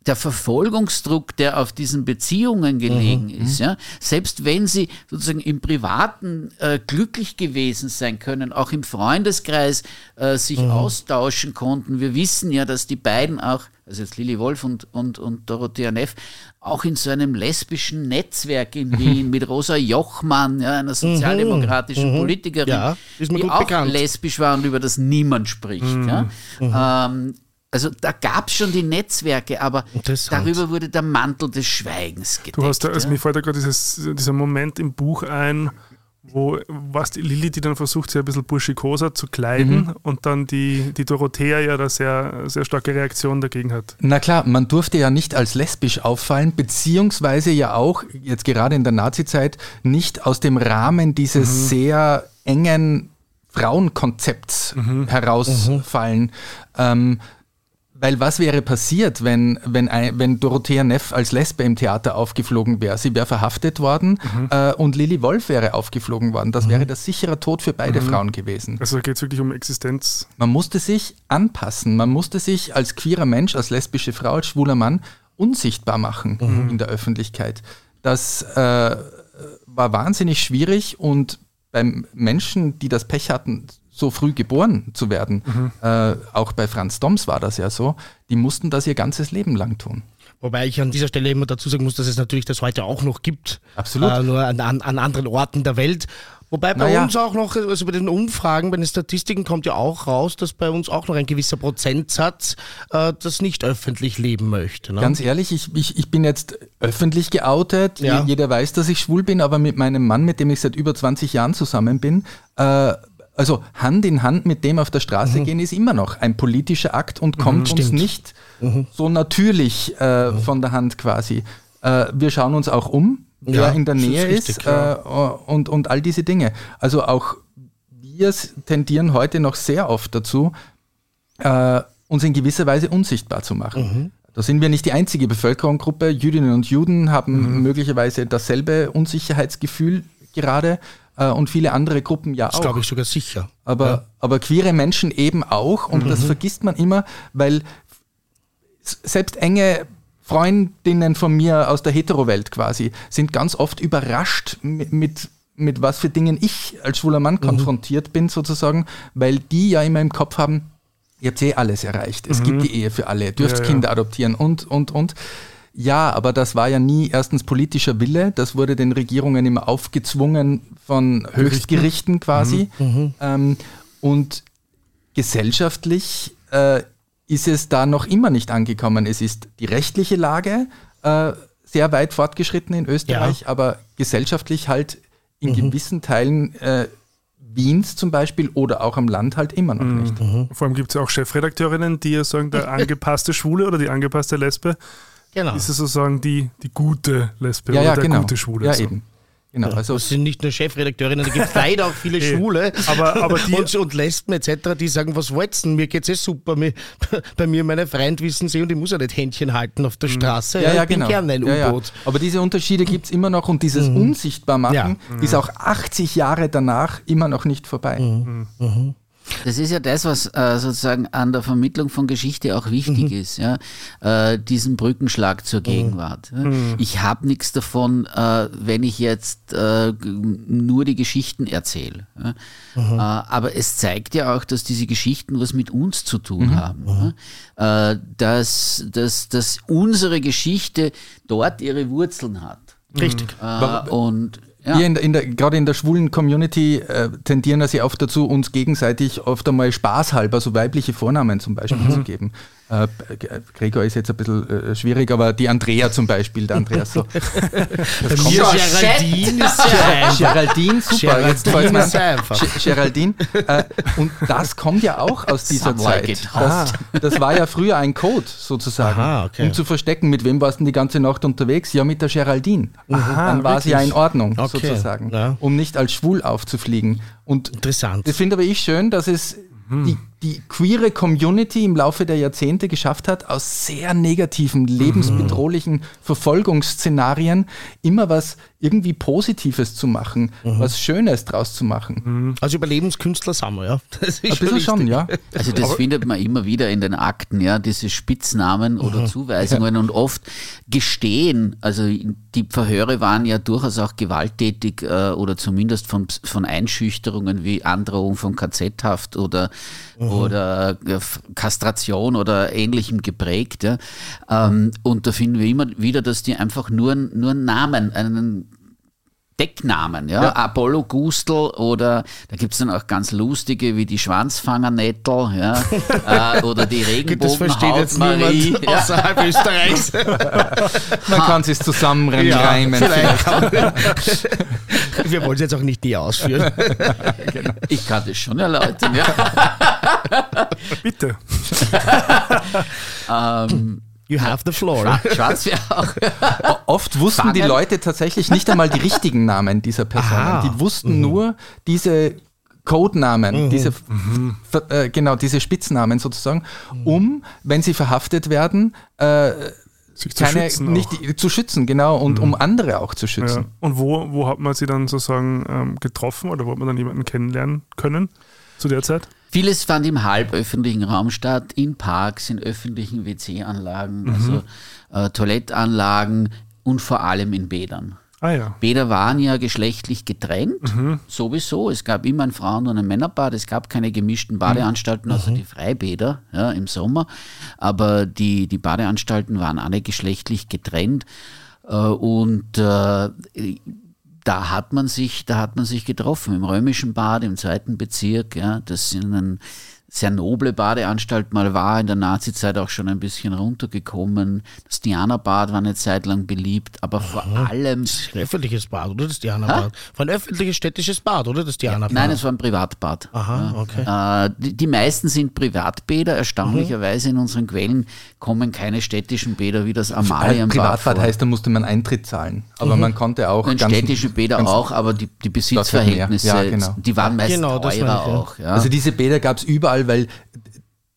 Der Verfolgungsdruck, der auf diesen Beziehungen gelegen ist, ja, selbst wenn sie sozusagen im Privaten äh, glücklich gewesen sein können, auch im Freundeskreis äh, sich austauschen konnten. Wir wissen ja, dass die beiden auch, also jetzt Lili Wolf und, und, und Dorothea Neff, auch in so einem lesbischen Netzwerk in Wien mit Rosa Jochmann, ja, einer sozialdemokratischen Politikerin, Ja, die auch bekannt. lesbisch war und über das niemand spricht. Ja. Ähm, also da gab es schon die Netzwerke, aber darüber wurde der Mantel des Schweigens gedeckt. Du hast da, also ja. mir fällt da gerade dieses, dieser Moment im Buch ein, wo was die Lilly, die dann versucht, sie ein bisschen burschikoser zu kleiden und dann die, die Dorothea ja da sehr, sehr starke Reaktion dagegen hat. Na klar, man durfte ja nicht als lesbisch auffallen, beziehungsweise ja auch, jetzt gerade in der Nazizeit, nicht aus dem Rahmen dieses sehr engen Frauenkonzepts herausfallen. Ähm, weil was wäre passiert, wenn, wenn, ein, wenn Dorothea Neff als Lesbe im Theater aufgeflogen wäre? Sie wäre verhaftet worden äh, und Lili Wolf wäre aufgeflogen worden. Das wäre der sichere Tod für beide Frauen gewesen. Also geht es wirklich um Existenz. Man musste sich anpassen. Man musste sich als queerer Mensch, als lesbische Frau, als schwuler Mann unsichtbar machen in der Öffentlichkeit. Das äh, war wahnsinnig schwierig und beim Menschen, die das Pech hatten, so früh geboren zu werden, äh, auch bei Franz Doms war das ja so, die mussten das ihr ganzes Leben lang tun. Wobei ich an dieser Stelle immer dazu sagen muss, dass es natürlich das heute auch noch gibt. Absolut. Äh, nur an, an, an anderen Orten der Welt. Wobei bei Naja. uns auch noch, also bei den Umfragen, bei den Statistiken kommt ja auch raus, dass bei uns auch noch ein gewisser Prozentsatz äh, das nicht öffentlich leben möchte. Ne? Ganz ehrlich, ich, ich, ich bin jetzt öffentlich geoutet. Ja. Jeder weiß, dass ich schwul bin, aber mit meinem Mann, mit dem ich seit über 20 Jahren zusammen bin, äh, also Hand in Hand mit dem auf der Straße gehen, ist immer noch ein politischer Akt und kommt uns stimmt. nicht so natürlich äh, von der Hand quasi. Äh, wir schauen uns auch um, wer Ja, in der das ist Nähe richtig, ist, äh, und, und all diese Dinge. Also auch wir tendieren heute noch sehr oft dazu, äh, uns in gewisser Weise unsichtbar zu machen. Mhm. Da sind wir nicht die einzige Bevölkerungsgruppe. Jüdinnen und Juden haben mhm. möglicherweise dasselbe Unsicherheitsgefühl gerade äh, und viele andere Gruppen ja das auch. glaube ich sogar sicher. Aber, ja. aber queere Menschen eben auch und mhm. das vergisst man immer, weil selbst enge Freundinnen von mir aus der Hetero-Welt quasi sind ganz oft überrascht mit, mit, mit was für Dingen ich als schwuler Mann mhm. konfrontiert bin sozusagen, weil die ja immer im Kopf haben, ihr habt eh alles erreicht. Es mhm. gibt die Ehe für alle, ihr dürft ja, Kinder ja. adoptieren und, und, und. Ja, aber das war ja nie erstens politischer Wille, das wurde den Regierungen immer aufgezwungen von Höchstgerichten quasi. Mhm. mhm. Ähm, und gesellschaftlich äh, ist es da noch immer nicht angekommen. Es ist die rechtliche Lage äh, sehr weit fortgeschritten in Österreich, ja. aber gesellschaftlich halt in mhm. gewissen Teilen äh, Wiens zum Beispiel oder auch am Land halt immer noch mhm. nicht. Mhm. Vor allem gibt es ja auch Chefredakteurinnen, die ja sagen, der angepasste Schwule oder die angepasste Lesbe genau. ist sozusagen die, die gute Lesbe ja, oder ja, der genau. gute Schwule. Ja, so. eben. Genau, also das sind nicht nur Chefredakteurinnen, da gibt es leider auch viele Schwule aber, aber die, und, und Lesben etc., die sagen, was wollt's denn? Mir geht's eh super. bei mir, meine Freund wissen sie und ich muss ja nicht Händchen halten auf der mhm. Straße. Ja, ja, ich genau. bin gerne ein U-Boot. Ja, aber diese Unterschiede gibt es immer noch und dieses mhm. Unsichtbarmachen ist auch 80 Jahre danach immer noch nicht vorbei. Mhm. Mhm. Das ist ja das, was äh, sozusagen an der Vermittlung von Geschichte auch wichtig mhm. ist, ja? Äh, diesen Brückenschlag zur mhm. Gegenwart. Mhm. Ich habe nichts davon, äh, wenn ich jetzt äh, nur die Geschichten erzähle. Ja? Mhm. Äh, aber es zeigt ja auch, dass diese Geschichten was mit uns zu tun mhm. haben. Ja? Äh, dass, dass, dass unsere Geschichte dort ihre Wurzeln hat. Richtig. und ja. Wir in, in der, gerade in der schwulen Community äh, tendieren ja sehr oft dazu, uns gegenseitig oft einmal spaßhalber so weibliche Vornamen zum Beispiel mhm. zu geben. Äh, Gregor ist jetzt ein bisschen äh, schwierig, aber die Andrea zum Beispiel, der Andreas so. Das kommt Geraldine ist ja Geraldine, super. Geraldine ist einfach. Geraldine. Äh, und das kommt ja auch aus dieser Zeit. Das, das, war ja früher ein Code sozusagen, Aha, okay. um zu verstecken, mit wem warst du die ganze Nacht unterwegs? Ja, mit der Geraldine. Aha, Dann war sie ja in Ordnung okay. sozusagen, ja. um nicht als schwul aufzufliegen. Und Interessant. Das finde aber ich schön, dass es die, die queere Community im Laufe der Jahrzehnte geschafft hat, aus sehr negativen, lebensbedrohlichen Verfolgungsszenarien immer was irgendwie Positives zu machen, mhm. was Schönes draus zu machen. Mhm. Also Überlebenskünstler sind wir, ja. Das ist Ein bisschen schon, ja. Also das findet man immer wieder in den Akten, ja, diese Spitznamen oder mhm. Zuweisungen ja. und oft gestehen, also die Verhöre waren ja durchaus auch gewalttätig äh, oder zumindest von, von Einschüchterungen wie Androhung von KZ-Haft oder, mhm. Oder äh, Kastration oder ähnlichem geprägt. Ja. Ähm, und da finden wir immer wieder, dass die einfach nur, nur einen Namen, einen Decknamen, ja? ja. Apollo Gustl oder da gibt es dann auch ganz lustige wie die Schwanzfangernettel ja? äh, oder die Regenbogenhautmarie. Das ja. außerhalb Österreichs. Man kann es zusammenreimen. Ja, vielleicht Wir wollen es jetzt auch nicht nie ausführen. genau. Ich kann das schon erläutern, ja. Bitte. ähm, You have the floor. Schwarz auch. Oft wussten Fangen. die Leute tatsächlich nicht einmal die richtigen Namen dieser Personen. Aha. Die wussten mhm. nur diese Codenamen, mhm. diese, mhm. Äh, genau, diese Spitznamen sozusagen, mhm. um, wenn sie verhaftet werden, äh, sich zu keine, schützen. Nicht, zu schützen, genau, und mhm. um andere auch zu schützen. Ja. Und wo, wo hat man sie dann sozusagen ähm, getroffen oder wo hat man dann jemanden kennenlernen können zu der Zeit? Vieles fand im halböffentlichen Raum statt, in Parks, in öffentlichen WC-Anlagen, mhm. also äh, Toilettanlagen und vor allem in Bädern. Ah, ja. Bäder waren ja geschlechtlich getrennt, mhm. sowieso. Es gab immer ein Frauen- und ein Männerbad. Es gab keine gemischten Badeanstalten, also mhm. die Freibäder ja, im Sommer. Aber die, die Badeanstalten waren alle geschlechtlich getrennt. Äh, und äh, da hat man sich, da hat man sich getroffen im römischen Bad im zweiten Bezirk. Ja, das sind ein, sehr noble Badeanstalt mal war, in der Nazizeit auch schon ein bisschen runtergekommen. Das Diana-Bad war eine Zeit lang beliebt, aber vor allem. Das ist ein öffentliches Bad, oder? Das Diana-Bad. War ein öffentliches städtisches Bad, oder? Das Diana-Bad. Nein, es war ein Privatbad. Aha, okay. Äh, die, die meisten sind Privatbäder. Erstaunlicherweise in unseren Quellen kommen keine städtischen Bäder wie das Amalienbad Privatbad vor. heißt, da musste man Eintritt zahlen. Aber man konnte auch Und ganz- städtische Bäder ganz- auch, aber die, die Besitzverhältnisse, Ja, genau. die waren meist Genau, das teurer ja. auch. Ja. Also diese Bäder gab es überall, weil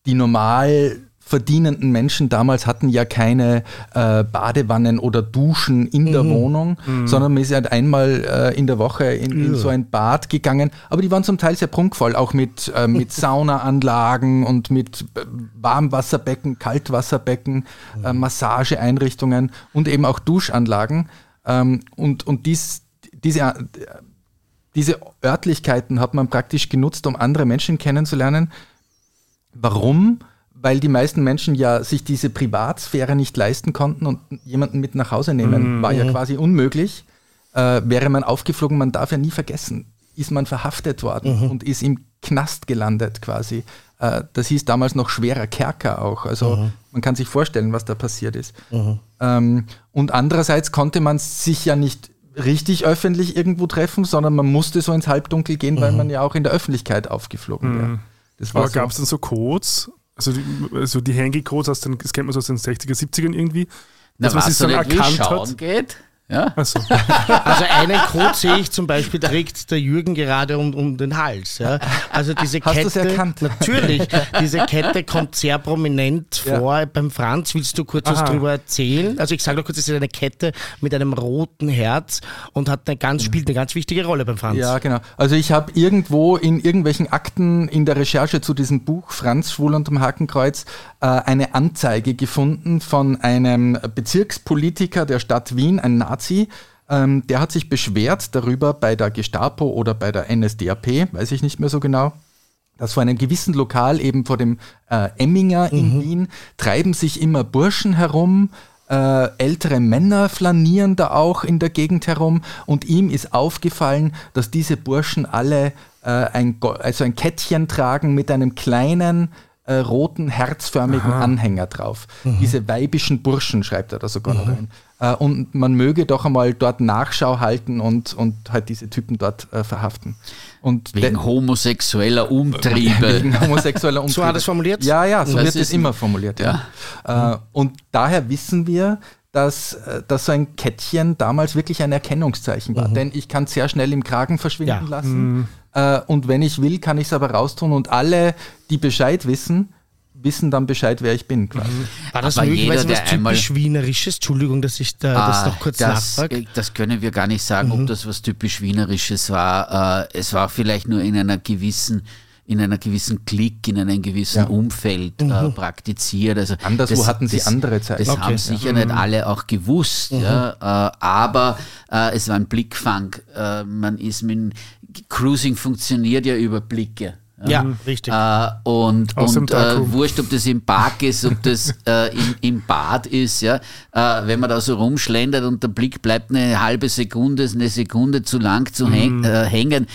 die normal verdienenden Menschen damals hatten ja keine äh, Badewannen oder Duschen in der Wohnung, sondern man ist halt einmal äh, in der Woche in, in so ein Bad gegangen. Aber die waren zum Teil sehr prunkvoll, auch mit, äh, mit Saunaanlagen und mit äh, Warmwasserbecken, Kaltwasserbecken, äh, Massageeinrichtungen und eben auch Duschanlagen. Ähm, und und dies, diese äh, diese Örtlichkeiten hat man praktisch genutzt, um andere Menschen kennenzulernen. Warum? Weil die meisten Menschen ja sich diese Privatsphäre nicht leisten konnten und jemanden mit nach Hause nehmen, war ja quasi unmöglich. Äh, wäre man aufgeflogen, man darf ja nie vergessen, ist man verhaftet worden und ist im Knast gelandet quasi. Äh, das hieß damals noch schwerer Kerker auch. Also man kann sich vorstellen, was da passiert ist. Ähm, und andererseits konnte man sich ja nicht richtig öffentlich irgendwo treffen, sondern man musste so ins Halbdunkel gehen, weil man ja auch in der Öffentlichkeit aufgeflogen wäre. Das war Aber so. gab es dann so Codes? Also die, also die Handy-Codes, aus den- das kennt man so aus den 60er, 70ern irgendwie. Na, dass man was sich so dann erkannt hat. geht. Ja? Also, Also einen Code sehe ich zum Beispiel, trägt der Jürgen gerade um, um den Hals. Ja. Also diese Hast Kette, erkannt? natürlich, diese Kette kommt sehr prominent Ja. vor beim Franz. Willst du kurz was Aha. drüber erzählen? Also ich sage noch kurz, es ist eine Kette mit einem roten Herz und hat eine ganz, spielt eine ganz wichtige Rolle beim Franz. Ja, genau. Also ich habe irgendwo in irgendwelchen Akten in der Recherche zu diesem Buch Franz Schwul unterm Hakenkreuz äh, eine Anzeige gefunden von einem Bezirkspolitiker der Stadt Wien, ein Nazi. Ähm, der hat sich beschwert darüber bei der Gestapo oder bei der NSDAP, weiß ich nicht mehr so genau. dass vor einem gewissen Lokal, eben vor dem äh, Emminger in Wien, treiben sich immer Burschen herum, äh, ältere Männer flanieren da auch in der Gegend herum und ihm ist aufgefallen, dass diese Burschen alle äh, ein, also ein Kettchen tragen mit einem kleinen äh, roten herzförmigen Anhänger drauf. Diese weibischen Burschen schreibt er da sogar noch rein. Äh, und man möge doch einmal dort Nachschau halten und, und halt diese Typen dort äh, verhaften. Und Wegen homosexueller Umtriebe. wegen homosexueller Umtriebe. So hat er es formuliert? Ja, ja, so Das wird es immer formuliert. Ja. Äh, und daher wissen wir, dass, äh, dass so ein Kettchen damals wirklich ein Erkennungszeichen war. Denn ich kann sehr schnell im Kragen verschwinden Ja. lassen. Äh, und wenn ich will, kann ich es aber raustun. Und alle, die Bescheid wissen, wissen dann Bescheid, wer ich bin. Quasi. War das Aber möglicherweise jeder, was einmal- typisch Wienerisches? Entschuldigung, dass ich da das Ah, noch kurz das, nachfrage. äh, das können wir gar nicht sagen, ob das was typisch Wienerisches war. Äh, Es war vielleicht nur in einer gewissen in einer gewissen Klick, in einem gewissen Ja. Umfeld äh, praktiziert. Also Anderswo hatten sie andere Zeichen. Das Okay, haben ja. sicher nicht alle auch gewusst, ja, äh, aber äh, es war ein Blickfang. Äh, man ist mit Cruising funktioniert ja über Blicke. ja, richtig. Äh, und Aus und äh, wurscht, ob das im Park ist, ob das äh, im, im Bad ist, ja. Äh, wenn man da so rumschlendert und der Blick bleibt eine halbe Sekunde, eine Sekunde zu lang zu häng, äh, hängen,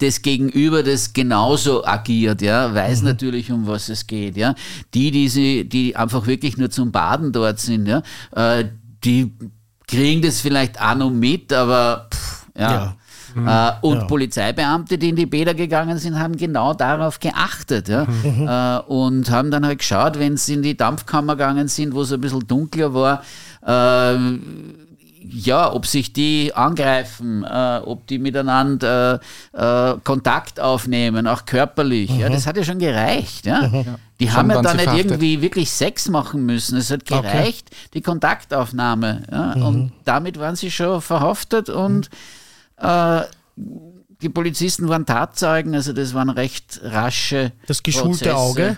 das Gegenüber, das genauso agiert, ja, weiß natürlich, um was es geht, ja. Die, die, sie, die einfach wirklich nur zum Baden dort sind, ja, äh, die kriegen das vielleicht auch noch mit, aber pff, ja. Äh, und Ja. Polizeibeamte, die in die Bäder gegangen sind, haben genau darauf geachtet. Ja? Äh, und haben dann halt geschaut, wenn sie in die Dampfkammer gegangen sind, wo es ein bisschen dunkler war, äh, ja, ob sich die angreifen, äh, ob die miteinander äh, äh, Kontakt aufnehmen, auch körperlich. Ja, das hat ja schon gereicht. Ja? Die Schon haben ja da nicht verhaftet. irgendwie wirklich Sex machen müssen. Es hat Okay. gereicht, die Kontaktaufnahme. Ja? Und damit waren sie schon verhaftet und äh, die Polizisten waren Tatzeugen, also das waren recht rasche das geschulte Prozesse. Auge.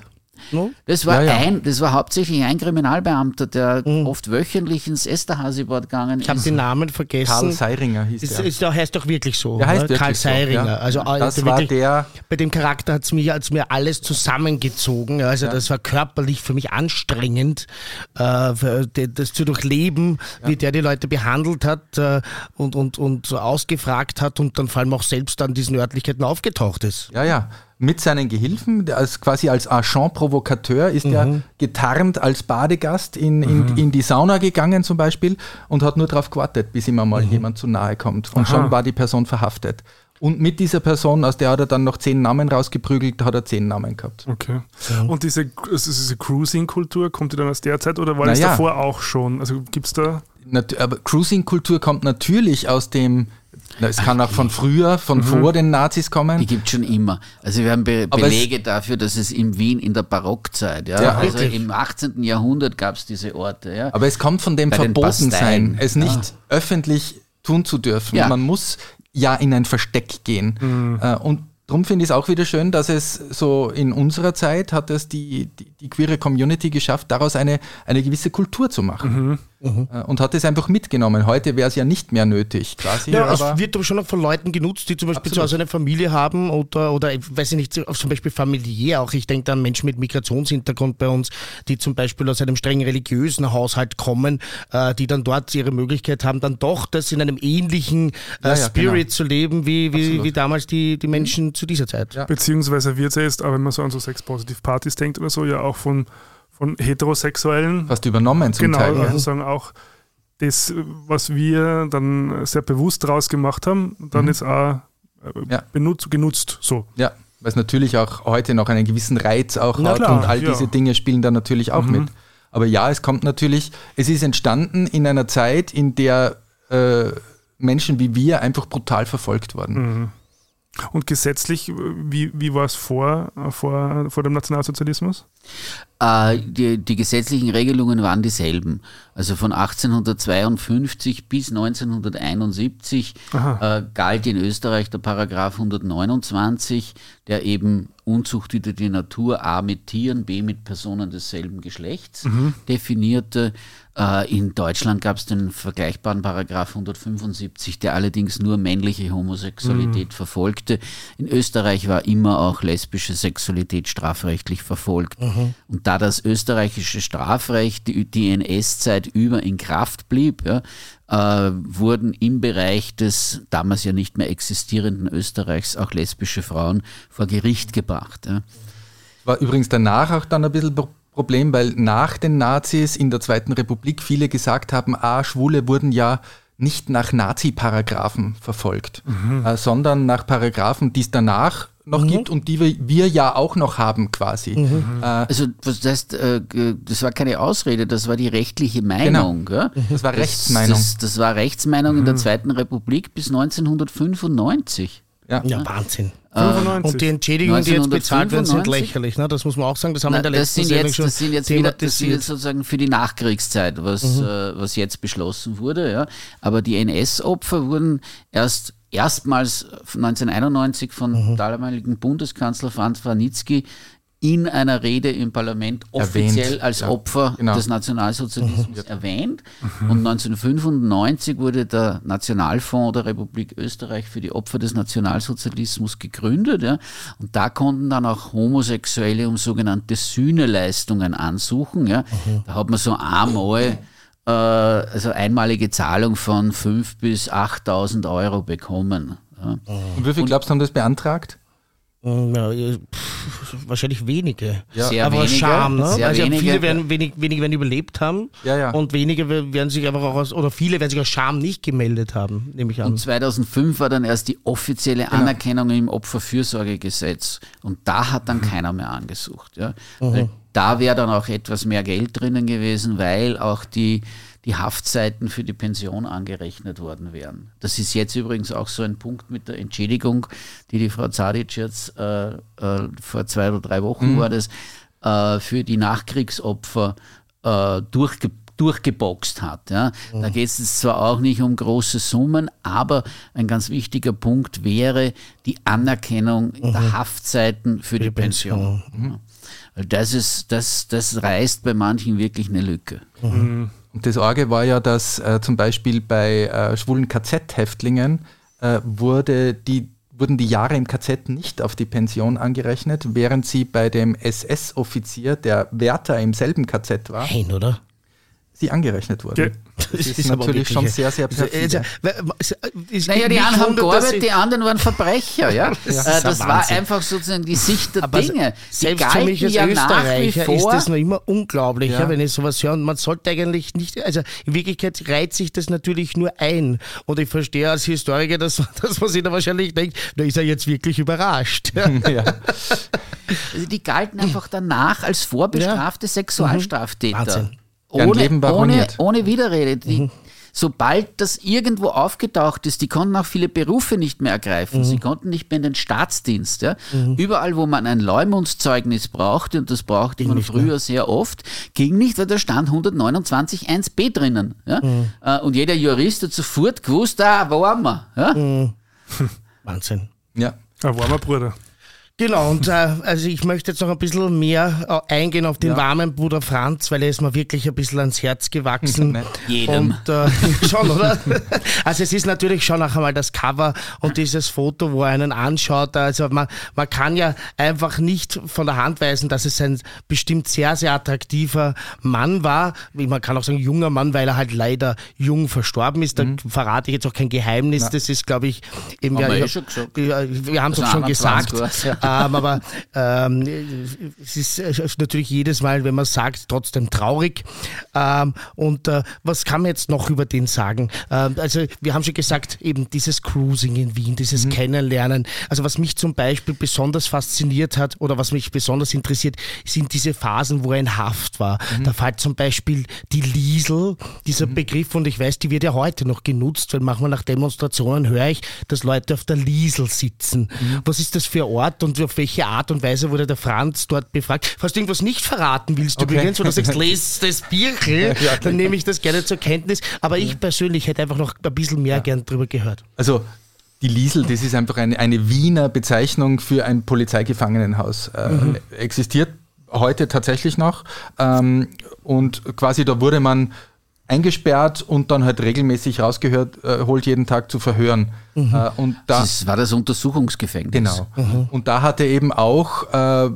Das war, Ja, ja. ein, das war hauptsächlich ein Kriminalbeamter, der oft wöchentlich ins Esterhazy-Bad gegangen Ich habe ist. den Namen vergessen. Karl Seiringer hieß Ist, der. ist, der heißt doch wirklich so. Der heißt wirklich Karl so, Seiringer. ja. Also, Das also war wirklich, der- Bei dem Charakter hat es mir, hat's mir alles zusammengezogen. Also das war körperlich für mich anstrengend, äh, das zu durchleben, wie der die Leute behandelt hat äh, und, und, und so ausgefragt hat und dann vor allem auch selbst an diesen Örtlichkeiten aufgetaucht ist. Ja, ja. Mit seinen Gehilfen, als quasi als Agent Provokateur ist Mhm. er getarnt als Badegast in, in, in die Sauna gegangen zum Beispiel und hat nur darauf gewartet, bis ihm Mhm. einmal jemand zu nahe kommt. Und schon war die Person verhaftet. Und mit dieser Person, aus der hat er dann noch zehn Namen rausgeprügelt, hat er zehn Namen gehabt. Okay. Und diese, also diese Cruising-Kultur, kommt die dann aus der Zeit oder war Na das ja. davor auch schon? Also gibt es da. Cruising-Kultur kommt natürlich aus dem, es kann auch von früher, von Mhm. vor den Nazis Die kommen. gibt schon immer. Also wir haben Be Aber es- Belege dafür, dass es in Wien in der Barockzeit, ja, Ja, also wirklich. im 18. Jahrhundert gab es diese Orte, ja. Aber es kommt von dem Bei Verbotensein, es nicht öffentlich tun zu dürfen. Ja. Man muss ja in ein Versteck gehen. Äh, und darum finde ich es auch wieder schön, dass es so in unserer Zeit hat es die, die, die queere Community geschafft, daraus eine, eine gewisse Kultur zu machen. Äh, Und hat es einfach mitgenommen. Heute wäre es ja nicht mehr nötig, quasi. Ja, aber es wird aber schon auch von Leuten genutzt, die zum Beispiel Absolut. zu Hause eine Familie haben oder, oder ich weiß ich nicht, zum Beispiel familiär auch. Ich denke da an Menschen mit Migrationshintergrund bei uns, die zum Beispiel aus einem streng religiösen Haushalt kommen, äh, die dann dort ihre Möglichkeit haben, dann doch das in einem ähnlichen äh, Ja, ja, Spirit genau. zu leben, wie, wie, wie damals die, die Menschen zu dieser Zeit. Ja. Beziehungsweise wird ja jetzt, aber wenn man so an so Sex-Positive-Partys denkt oder so, ja auch von, von Heterosexuellen. fast übernommen zum genau, Teil. also Ja. sagen auch das, was wir dann sehr bewusst draus gemacht haben, dann jetzt auch äh, Mhm. Ja. benutzt, genutzt. So. Ja, weil es natürlich auch heute noch einen gewissen Reiz auch Na hat klar, und all ja. diese Dinge spielen da natürlich auch mit. Aber ja, es kommt natürlich, es ist entstanden in einer Zeit, in der äh, Menschen wie wir einfach brutal verfolgt wurden. Und gesetzlich, wie, wie war es vor, äh, vor, vor dem Nationalsozialismus? Äh, die, die gesetzlichen Regelungen waren dieselben. Also von 1852 bis 1971 äh, galt in Österreich der Paragraph 129, der eben Unzucht wider die Natur A mit Tieren, B mit Personen desselben Geschlechts definierte. Äh, in Deutschland gab es den vergleichbaren Paragraph 175, der allerdings nur männliche Homosexualität verfolgte. In Österreich war immer auch lesbische Sexualität strafrechtlich verfolgt. Und da das österreichische Strafrecht die, die NS-Zeit über in Kraft blieb, ja, äh, wurden im Bereich des damals ja nicht mehr existierenden Österreichs auch lesbische Frauen vor Gericht gebracht. Ja. War übrigens danach auch dann ein bisschen Pro- Problem, weil nach den Nazis in der Zweiten Republik viele gesagt haben, ah, Schwule wurden ja nicht nach Nazi-Paragraphen verfolgt, äh, sondern nach Paragraphen, die es danach noch gibt und die wir, wir ja auch noch haben quasi. Äh, Also was heißt, äh, das war keine Ausrede, das war die rechtliche Meinung. Ja? das war Rechtsmeinung. Das, das war Rechtsmeinung in der Zweiten Republik bis 1995. ja. Ja, Wahnsinn. 95. Und die Entschädigungen, die jetzt bezahlt werden, sind 1995? lächerlich. Ne? Das muss man auch sagen. Das haben wir in der das, letzten sind Sendung jetzt, schon das sind jetzt wieder, das sind jetzt sozusagen für die Nachkriegszeit, was, äh, was jetzt beschlossen wurde. Ja. Aber die NS-Opfer wurden erst erstmals 1991 von damaligen Bundeskanzler Franz Warnitzky in einer Rede im Parlament offiziell Erwähnt, als ja, Opfer genau. des Nationalsozialismus erwähnt. Und 1995 wurde der Nationalfonds der Republik Österreich für die Opfer des Nationalsozialismus gegründet. Ja. Und da konnten dann auch Homosexuelle um sogenannte Sühneleistungen ansuchen. Ja. Da hat man so einmal äh, also einmalige Zahlung von 5.000 bis 8.000 Euro bekommen. Ja. Und wie viel glaubst du, haben das beantragt? Ja, ja, pff, wahrscheinlich wenige. Ja. Sehr aber wenige, Scham, ne? sehr also wenige. viele werden wenig, wenige werden überlebt haben Ja, ja. und wenige werden sich einfach auch aus, oder viele werden sich aus Scham nicht gemeldet haben, nehme ich an. Und 2005 war dann erst die offizielle Anerkennung im Opferfürsorgegesetz. Und da hat dann keiner mehr angesucht. Ja. Weil da wäre dann auch etwas mehr Geld drinnen gewesen, weil auch die, die Haftzeiten für die Pension angerechnet worden wären. Das ist jetzt übrigens auch so ein Punkt mit der Entschädigung, die die Frau Zadic jetzt äh, äh, vor zwei oder drei Wochen war das, äh, für die Nachkriegsopfer äh, durchge durchgeboxt hat. Ja. Da geht es zwar auch nicht um große Summen, aber ein ganz wichtiger Punkt wäre die Anerkennung der Haftzeiten für die, Pension. Ja. Weil das, ist, das, das reißt bei manchen wirklich eine Lücke. Und das Orge war ja, dass äh, zum Beispiel bei äh, schwulen KZ-Häftlingen äh, wurde die, wurden die Jahre im KZ nicht auf die Pension angerechnet, während sie bei dem SS-Offizier, der Wärter im selben KZ war, Nein, oder? Sie angerechnet wurden. Ge- Das ist, ist natürlich schon sehr, sehr perfide. Naja, die einen haben gearbeitet, die anderen waren Verbrecher, ja. Äh, ist Das, ein war einfach sozusagen die Sicht der Aber Dinge. Die selbst für mich als ja Österreicher ist das noch immer unglaublicher, Ja. wenn ich sowas höre. Und man sollte eigentlich nicht, also in Wirklichkeit reiht sich das natürlich nur ein. Und ich verstehe als Historiker, dass, dass man sich da wahrscheinlich denkt, da ist er jetzt wirklich überrascht. Ja. Ja. Also die galten einfach danach als vorbestrafte Sexualstraftäter. Wahnsinn. Ohne, Leben ohne, ohne Widerrede. Die, Sobald das irgendwo aufgetaucht ist, die konnten auch viele Berufe nicht mehr ergreifen. Sie konnten nicht mehr in den Staatsdienst. Ja. Überall, wo man ein Leumundszeugnis brauchte, und das brauchte man früher sehr oft, ging nicht, weil da stand 129 1b drinnen. Ja. Äh, Und jeder Jurist hat sofort gewusst, ah, wo waren wir? Ja. Wahnsinn. Ja. Ein warmer Bruder. Genau, und äh, also ich möchte jetzt noch ein bisschen mehr äh, eingehen auf den warmen Bruder Franz, weil er ist mir wirklich ein bisschen ans Herz gewachsen. Jedem. Und, äh, schon, oder? Also es ist natürlich schon noch einmal das Cover und dieses Foto, wo er einen anschaut. Also man, man kann ja einfach nicht von der Hand weisen, dass es ein bestimmt sehr, sehr attraktiver Mann war. Man kann auch sagen junger Mann, weil er halt leider jung verstorben ist. Da verrate ich jetzt auch kein Geheimnis. Das ist, glaube ich, eben Haben wir ja, eh schon gesagt. ja, wir haben es auch schon 21 gesagt. Ähm, aber ähm, es ist äh, natürlich jedes Mal, wenn man sagt, trotzdem traurig. Ähm, und äh, was kann man jetzt noch über den sagen? Ähm, also wir haben schon gesagt, eben dieses Cruising in Wien, dieses Kennenlernen. Also was mich zum Beispiel besonders fasziniert hat oder was mich besonders interessiert, sind diese Phasen, wo er in Haft war. Da fällt zum Beispiel die Liesel, dieser Begriff, und ich weiß, die wird ja heute noch genutzt, weil manchmal nach Demonstrationen höre ich, dass Leute auf der Liesel sitzen. Was ist das für ein Ort und auf welche Art und Weise wurde der Franz dort befragt? Falls du irgendwas nicht verraten willst Okay. übrigens oder sagst, lest das Bierchen, dann nehme ich das gerne zur Kenntnis. Aber ich persönlich hätte einfach noch ein bisschen mehr gern drüber gehört. Also die Liesel, das ist einfach eine, eine Wiener Bezeichnung für ein Polizeigefangenenhaus. Äh, Existiert heute tatsächlich noch. Ähm, und quasi da wurde man eingesperrt und dann halt regelmäßig rausgehört, äh, holt jeden Tag zu verhören. Äh, und da, Das war das Untersuchungsgefängnis. Genau. Und da hatte eben auch äh,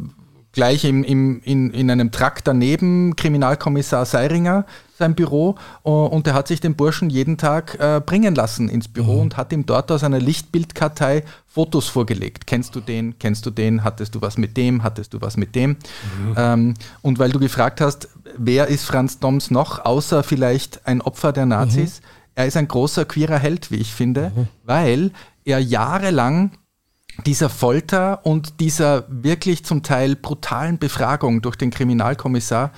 gleich im, im, in, in einem Trakt daneben Kriminalkommissar Seiringer sein Büro äh, und der hat sich den Burschen jeden Tag äh, bringen lassen ins Büro und hat ihm dort aus einer Lichtbildkartei Fotos vorgelegt. Kennst du den? Kennst du den? Hattest du was mit dem? Hattest du was mit dem? Ähm, und weil du gefragt hast, wer ist Franz Doms noch, außer vielleicht ein Opfer der Nazis? Er ist ein großer queerer Held, wie ich finde, weil er jahrelang dieser Folter und dieser wirklich zum Teil brutalen Befragung durch den Kriminalkommissar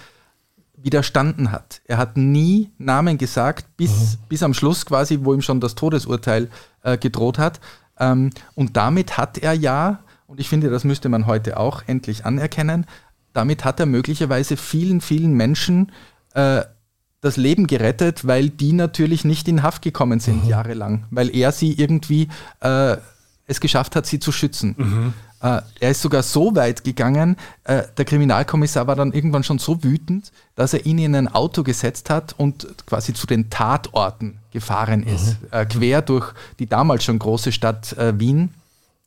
widerstanden hat. Er hat nie Namen gesagt, bis, bis am Schluss quasi, wo ihm schon das Todesurteil äh, gedroht hat. Ähm, und damit hat er ja, und ich finde, das müsste man heute auch endlich anerkennen, damit hat er möglicherweise vielen, vielen Menschen äh, das Leben gerettet, weil die natürlich nicht in Haft gekommen sind jahrelang, weil er sie irgendwie äh, es geschafft hat, sie zu schützen. Äh, er ist sogar so weit gegangen, äh, der Kriminalkommissar war dann irgendwann schon so wütend, dass er ihn in ein Auto gesetzt hat und quasi zu den Tatorten gefahren ist, äh, quer durch die damals schon große Stadt äh, Wien.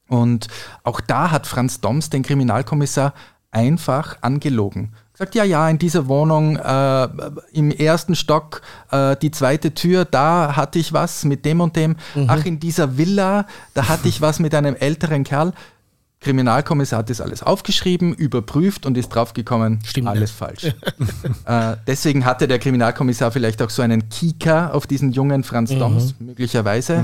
Und auch da hat Franz Doms den Kriminalkommissar einfach angelogen. Gesagt, ja, ja, in dieser Wohnung äh, im ersten Stock, äh, die zweite Tür, da hatte ich was mit dem und dem. Ach, in dieser Villa, da hatte ich was mit einem älteren Kerl. Kriminalkommissar hat das alles aufgeschrieben, überprüft und ist draufgekommen, Stimmt alles falsch. äh, deswegen hatte der Kriminalkommissar vielleicht auch so einen Kieker auf diesen jungen Franz Doms, möglicherweise.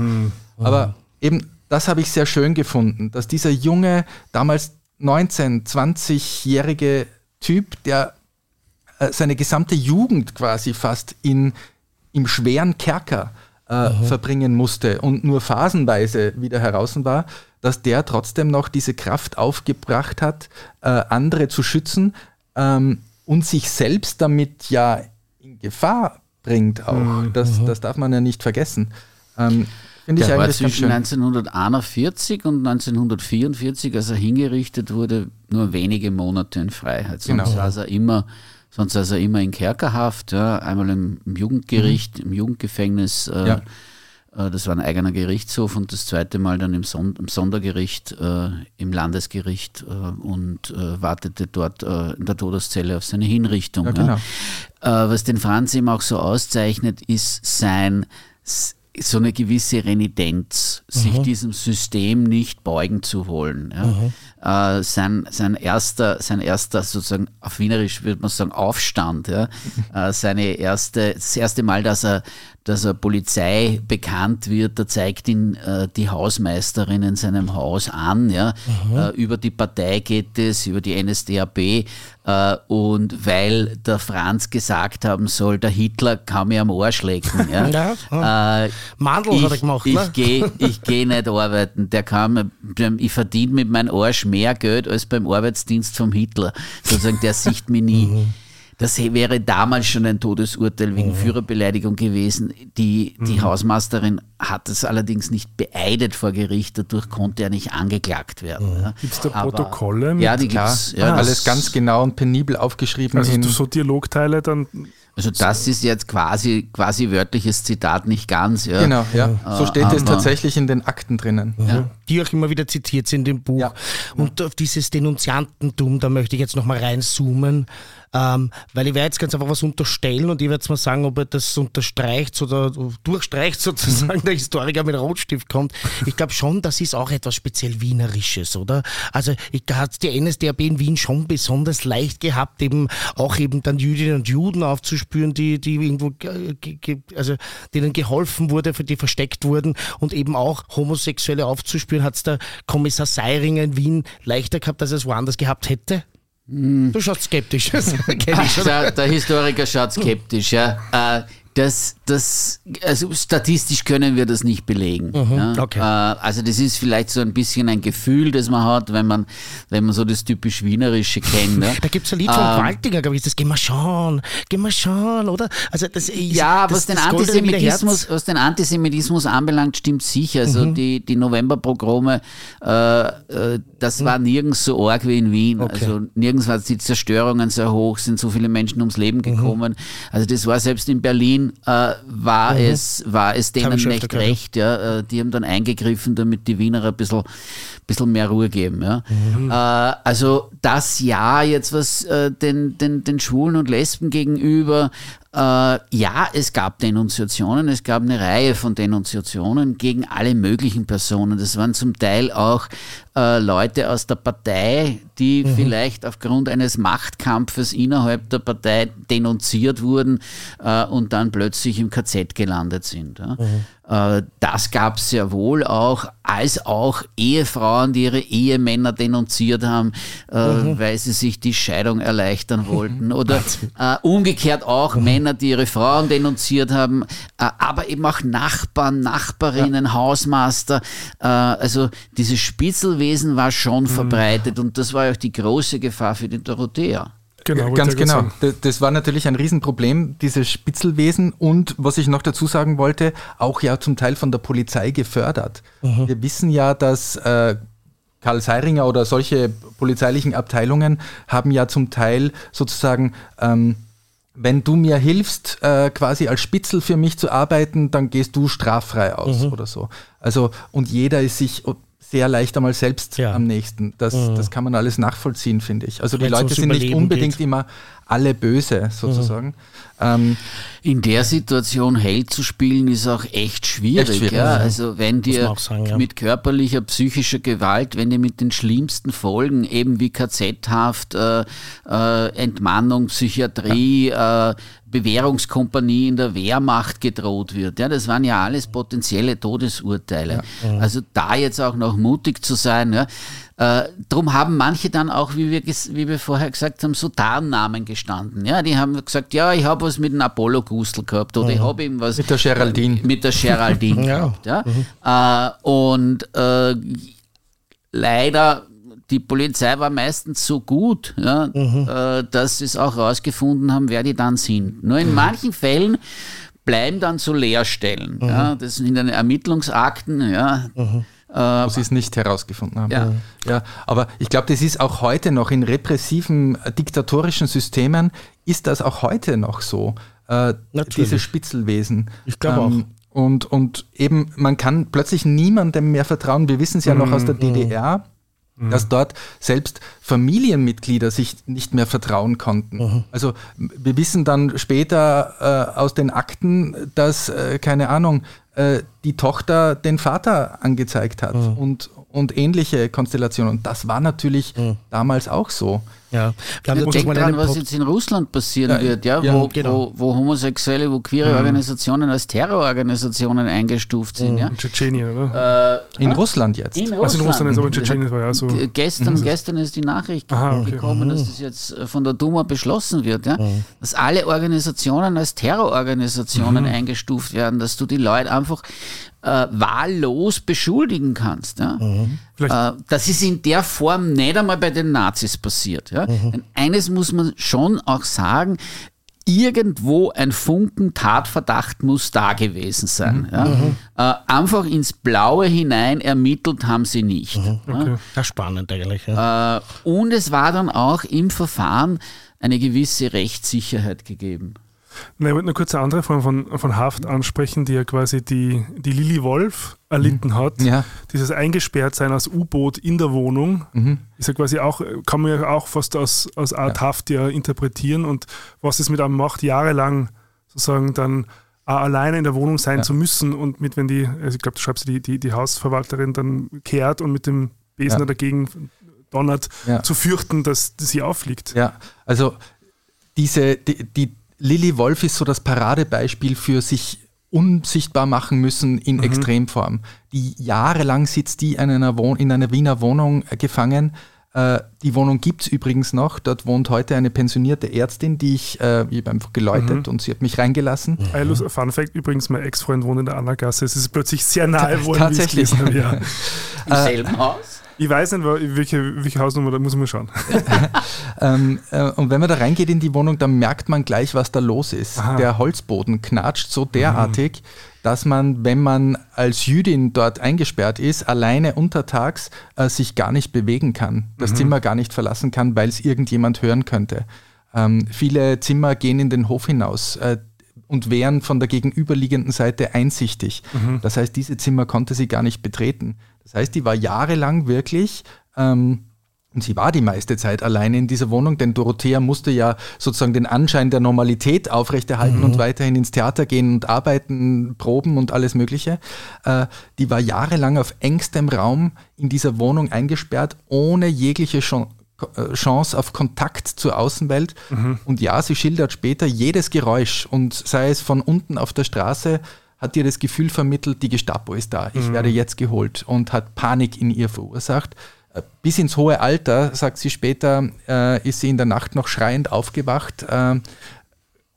Aber eben, das habe ich sehr schön gefunden, dass dieser junge, damals 19-, 20-jährige Typ, der äh, seine gesamte Jugend quasi fast in, im schweren Kerker äh, verbringen musste und nur phasenweise wieder heraus war, dass der trotzdem noch diese Kraft aufgebracht hat, äh, andere zu schützen ähm, und sich selbst damit ja in Gefahr bringt auch. Das, das darf man ja nicht vergessen. Ähm, Finde ich war eigentlich ganz zwischen schön. 1941 und 1944, als er hingerichtet wurde, nur wenige Monate in Freiheit. Sonst Genau. saß er immer, sonst saß er immer in Kerkerhaft, ja, einmal im, Jugendgericht, im Jugendgefängnis. Äh, Ja. Äh, das war ein eigener Gerichtshof und das zweite Mal dann im, Son im Sondergericht, äh, im Landesgericht äh, und äh, wartete dort in der Todeszelle auf seine Hinrichtung. Ja, genau. was den Franz eben auch so auszeichnet, ist sein so eine gewisse Renitenz, sich diesem System nicht beugen zu wollen. Ja. Äh, sein, sein, erster, sein erster sozusagen, auf Wienerisch würde man sagen, Aufstand, ja. äh, seine erste, das erste Mal, dass er, dass er Polizei bekannt wird, da zeigt ihn äh, die Hausmeisterin in seinem Haus an. Ja. Äh, über die Partei geht es, über die NSDAP. Äh, und weil der Franz gesagt haben soll, der Hitler kann mir am Arsch lecken. Ja. Ja, Äh, Mandel ich, hat er gemacht, ich ne? gehe ich geh nicht arbeiten. Der kann, ich verdiene mit meinem Arsch mehr Geld als beim Arbeitsdienst vom Hitler. Sozusagen, der sieht mich nie. Mhm. Das wäre damals schon ein Todesurteil wegen Führerbeleidigung gewesen. Die, die Mhm. Hausmeisterin hat es allerdings nicht beeidet vor Gericht, dadurch konnte er nicht angeklagt werden. Ja. Gibt es da Aber- Protokolle? Ja, die Klar, gibt's. Ja, alles das- ganz genau und penibel aufgeschrieben. also in, so Dialogteile dann. Also das ist jetzt quasi, quasi wörtliches Zitat, nicht ganz. Ja. genau, ja. So steht es tatsächlich in den Akten drinnen. Die auch immer wieder zitiert sind im Buch. Ja. Und auf dieses Denunziantentum, da möchte ich jetzt nochmal reinzoomen, ähm, weil ich werde jetzt ganz einfach was unterstellen und ich werde jetzt mal sagen, ob er das unterstreicht oder durchstreicht sozusagen, der Historiker mit Rotstift kommt. Ich glaube schon, das ist auch etwas speziell Wienerisches, oder? Also ich hat die NSDAP in Wien schon besonders leicht gehabt, eben auch eben dann Jüdinnen und Juden aufzuspüren, die, die irgendwo, ge- ge- also denen geholfen wurde, für die versteckt wurden und eben auch Homosexuelle aufzuspüren, hat es der Kommissar Seiringer in Wien leichter gehabt, als er es woanders gehabt hätte? Du schaust skeptisch. Schon. Der, der Historiker schaut skeptisch. Ja. Äh, das, das, also statistisch können wir das nicht belegen. ja. okay. äh, also das ist vielleicht so ein bisschen ein Gefühl, das man hat, wenn man, wenn man so das typisch Wienerische kennt. Ne? Da gibt es ein Lied von Ähm, Waltinger, glaube ich, das Gehen wir schauen, gehen wir schauen, oder? Also das ist, Ja, das, was, den Antisemitismus, was den Antisemitismus anbelangt, stimmt sicher. Also Mhm. die, die Novemberpogrome, äh, äh, das war nirgends so arg wie in Wien. Mhm. Okay. Also nirgends waren die Zerstörungen so hoch, sind so viele Menschen ums Leben Mhm. gekommen. Also das war selbst in Berlin, äh, war, es, war es denen nicht recht. Ja. Äh, Die haben dann eingegriffen, damit die Wiener ein bisschen, bisschen mehr Ruhe geben. Ja. Mhm. Äh, also das Ja jetzt, was äh, den, den, den Schwulen und Lesben gegenüber äh, ja, es gab Denunziationen, es gab eine Reihe von Denunziationen gegen alle möglichen Personen. Das waren zum Teil auch äh, Leute aus der Partei, die vielleicht aufgrund eines Machtkampfes innerhalb der Partei denunziert wurden äh, und dann plötzlich im KZ gelandet sind. Ja. Äh, das gab es sehr wohl auch, als auch Ehefrauen, die ihre Ehemänner denunziert haben, äh, weil sie sich die Scheidung erleichtern wollten. Oder äh, umgekehrt auch Männer, die ihre Frauen denunziert haben, äh, aber eben auch Nachbarn, Nachbarinnen, Hausmaster. Äh, also dieses Spitzelwesen war schon verbreitet und das war auch die große Gefahr für die Dorothea. Genau, Ganz genau. Das, war natürlich ein Riesenproblem, dieses Spitzelwesen und was ich noch dazu sagen wollte, auch ja zum Teil von der Polizei gefördert. Wir wissen ja, dass äh, Karl Seiringer oder solche polizeilichen Abteilungen haben ja zum Teil sozusagen ähm, wenn du mir hilfst, äh, quasi als Spitzel für mich zu arbeiten, dann gehst du straffrei aus oder so. Also, und jeder ist sich sehr leicht einmal selbst Ja. am nächsten. Das, das kann man alles nachvollziehen, finde ich. Also die Wenn's Leute sind nicht unbedingt geht. immer alle böse, sozusagen. Ähm, In der Situation Held zu spielen ist auch echt schwierig. Echt schwierig, ja. Also wenn dir sagen, ja. mit körperlicher, psychischer Gewalt, wenn dir mit den schlimmsten Folgen, eben wie KZ-Haft, äh, äh, Entmannung, Psychiatrie, äh, Bewährungskompanie in der Wehrmacht gedroht wird. Ja, das waren ja alles potenzielle Todesurteile. Also da jetzt auch noch mutig zu sein, ja, äh, drum haben manche dann auch, wie wir, wie wir vorher gesagt haben, so Tarnnamen gestanden. Ja, die haben gesagt, ja, ich habe was mit dem Apollo-Gustl gehabt oder ich habe eben was Mit der Geraldine. mit der Geraldine Ja. gehabt. Ja. Äh, und äh, leider die Polizei war meistens so gut, ja, äh, dass sie es auch rausgefunden haben, wer die dann sind. Nur in manchen Fällen bleiben dann so Leerstellen. Ja, das sind in den Ermittlungsakten. Ja, wo sie es nicht herausgefunden haben. Ja. Ja, aber ich glaube, das ist auch heute noch in repressiven, äh, diktatorischen Systemen, ist das auch heute noch so, äh, Natürlich. dieses Spitzelwesen. Ich glaube Ähm, Und, und eben, man kann plötzlich niemandem mehr vertrauen. Wir wissen es ja noch aus der DDR, dass dort selbst Familienmitglieder sich nicht mehr vertrauen konnten. Also wir wissen dann später äh, aus den Akten, dass, äh, keine Ahnung, äh, die Tochter den Vater angezeigt hat und, und ähnliche Konstellationen. Und das war natürlich damals auch so. Ja. Wir haben dran, einen was jetzt in Russland passieren Ja, wird, ja, ja, wo, genau. wo, wo homosexuelle, wo queere Organisationen als Terrororganisationen eingestuft sind. Ja. In Tschetschenien, oder? Äh, In Russland jetzt. in Also in Russland ist aber in Tschetschenien war ja so. Gestern, gestern ist die Nachricht Aha, okay. gekommen, dass das jetzt äh, von der Duma beschlossen wird, ja? dass alle Organisationen als Terrororganisationen eingestuft werden, dass du die Leute einfach äh, wahllos beschuldigen kannst. Ja? Vielleicht- Äh, das ist in der Form nicht einmal bei den Nazis passiert. Ja? Denn eines muss man schon auch sagen, irgendwo ein Funken Tatverdacht muss da gewesen sein. Ja? Äh, einfach ins Blaue hinein ermittelt haben sie nicht. Ja? Okay. Ja, spannend eigentlich. Ja. Äh, und es war dann auch im Verfahren eine gewisse Rechtssicherheit gegeben. Nein, ich wollte nur kurz eine andere Form von, von Haft ansprechen, die ja quasi die, die Lili Wolf erlitten hat. Ja. Dieses Eingesperrtsein als U-Boot in der Wohnung ist ja quasi auch, kann man ja auch fast als, als Art Haft ja interpretieren und was es mit einem macht, jahrelang sozusagen dann auch alleine in der Wohnung sein Ja. zu müssen und mit, wenn die, also ich glaube, du schreibst die, die, die Hausverwalterin dann kehrt und mit dem Besen Ja. dagegen donnert, Ja. zu fürchten, dass sie auffliegt. Ja, also diese, die, die Lilly Wolf ist so das Paradebeispiel für sich unsichtbar machen müssen in Extremform. Die jahrelang sitzt die in einer, Wohn in einer Wiener Wohnung äh, gefangen. Äh, die Wohnung gibt es übrigens noch. Dort wohnt heute eine pensionierte Ärztin, die ich, äh, ich habe einfach geläutet und sie hat mich reingelassen. Ein lus- Fun Fact, übrigens, mein Ex-Freund wohnt in der Annagasse. Es ist plötzlich sehr nahe, wo ich Tatsächlich. gelesen ja. Im selben Haus? Ich weiß nicht, welche, welche Hausnummer, da muss mal schauen. Ähm, äh, und wenn man da reingeht in die Wohnung, dann merkt man gleich, was da los ist. Aha. Der Holzboden knatscht so derartig, dass man, wenn man als Jüdin dort eingesperrt ist, alleine untertags äh, sich gar nicht bewegen kann, das Zimmer gar nicht verlassen kann, weil es irgendjemand hören könnte. Ähm, viele Zimmer gehen in den Hof hinaus. Äh, und wären von der gegenüberliegenden Seite einsichtig. Das heißt, diese Zimmer konnte sie gar nicht betreten. Das heißt, die war jahrelang wirklich ähm, und sie war die meiste Zeit alleine in dieser Wohnung, denn Dorothea musste ja sozusagen den Anschein der Normalität aufrechterhalten und weiterhin ins Theater gehen und arbeiten, proben und alles Mögliche. Äh, die war jahrelang auf engstem Raum in dieser Wohnung eingesperrt, ohne jegliche Chance äh, Chance auf Kontakt zur Außenwelt. Und ja, sie schildert später jedes Geräusch und sei es von unten auf der Straße, hat ihr das Gefühl vermittelt, die Gestapo ist da, ich werde jetzt geholt und hat Panik in ihr verursacht. Äh, Bis ins hohe Alter, sagt sie später, äh, ist sie in der Nacht noch schreiend aufgewacht äh,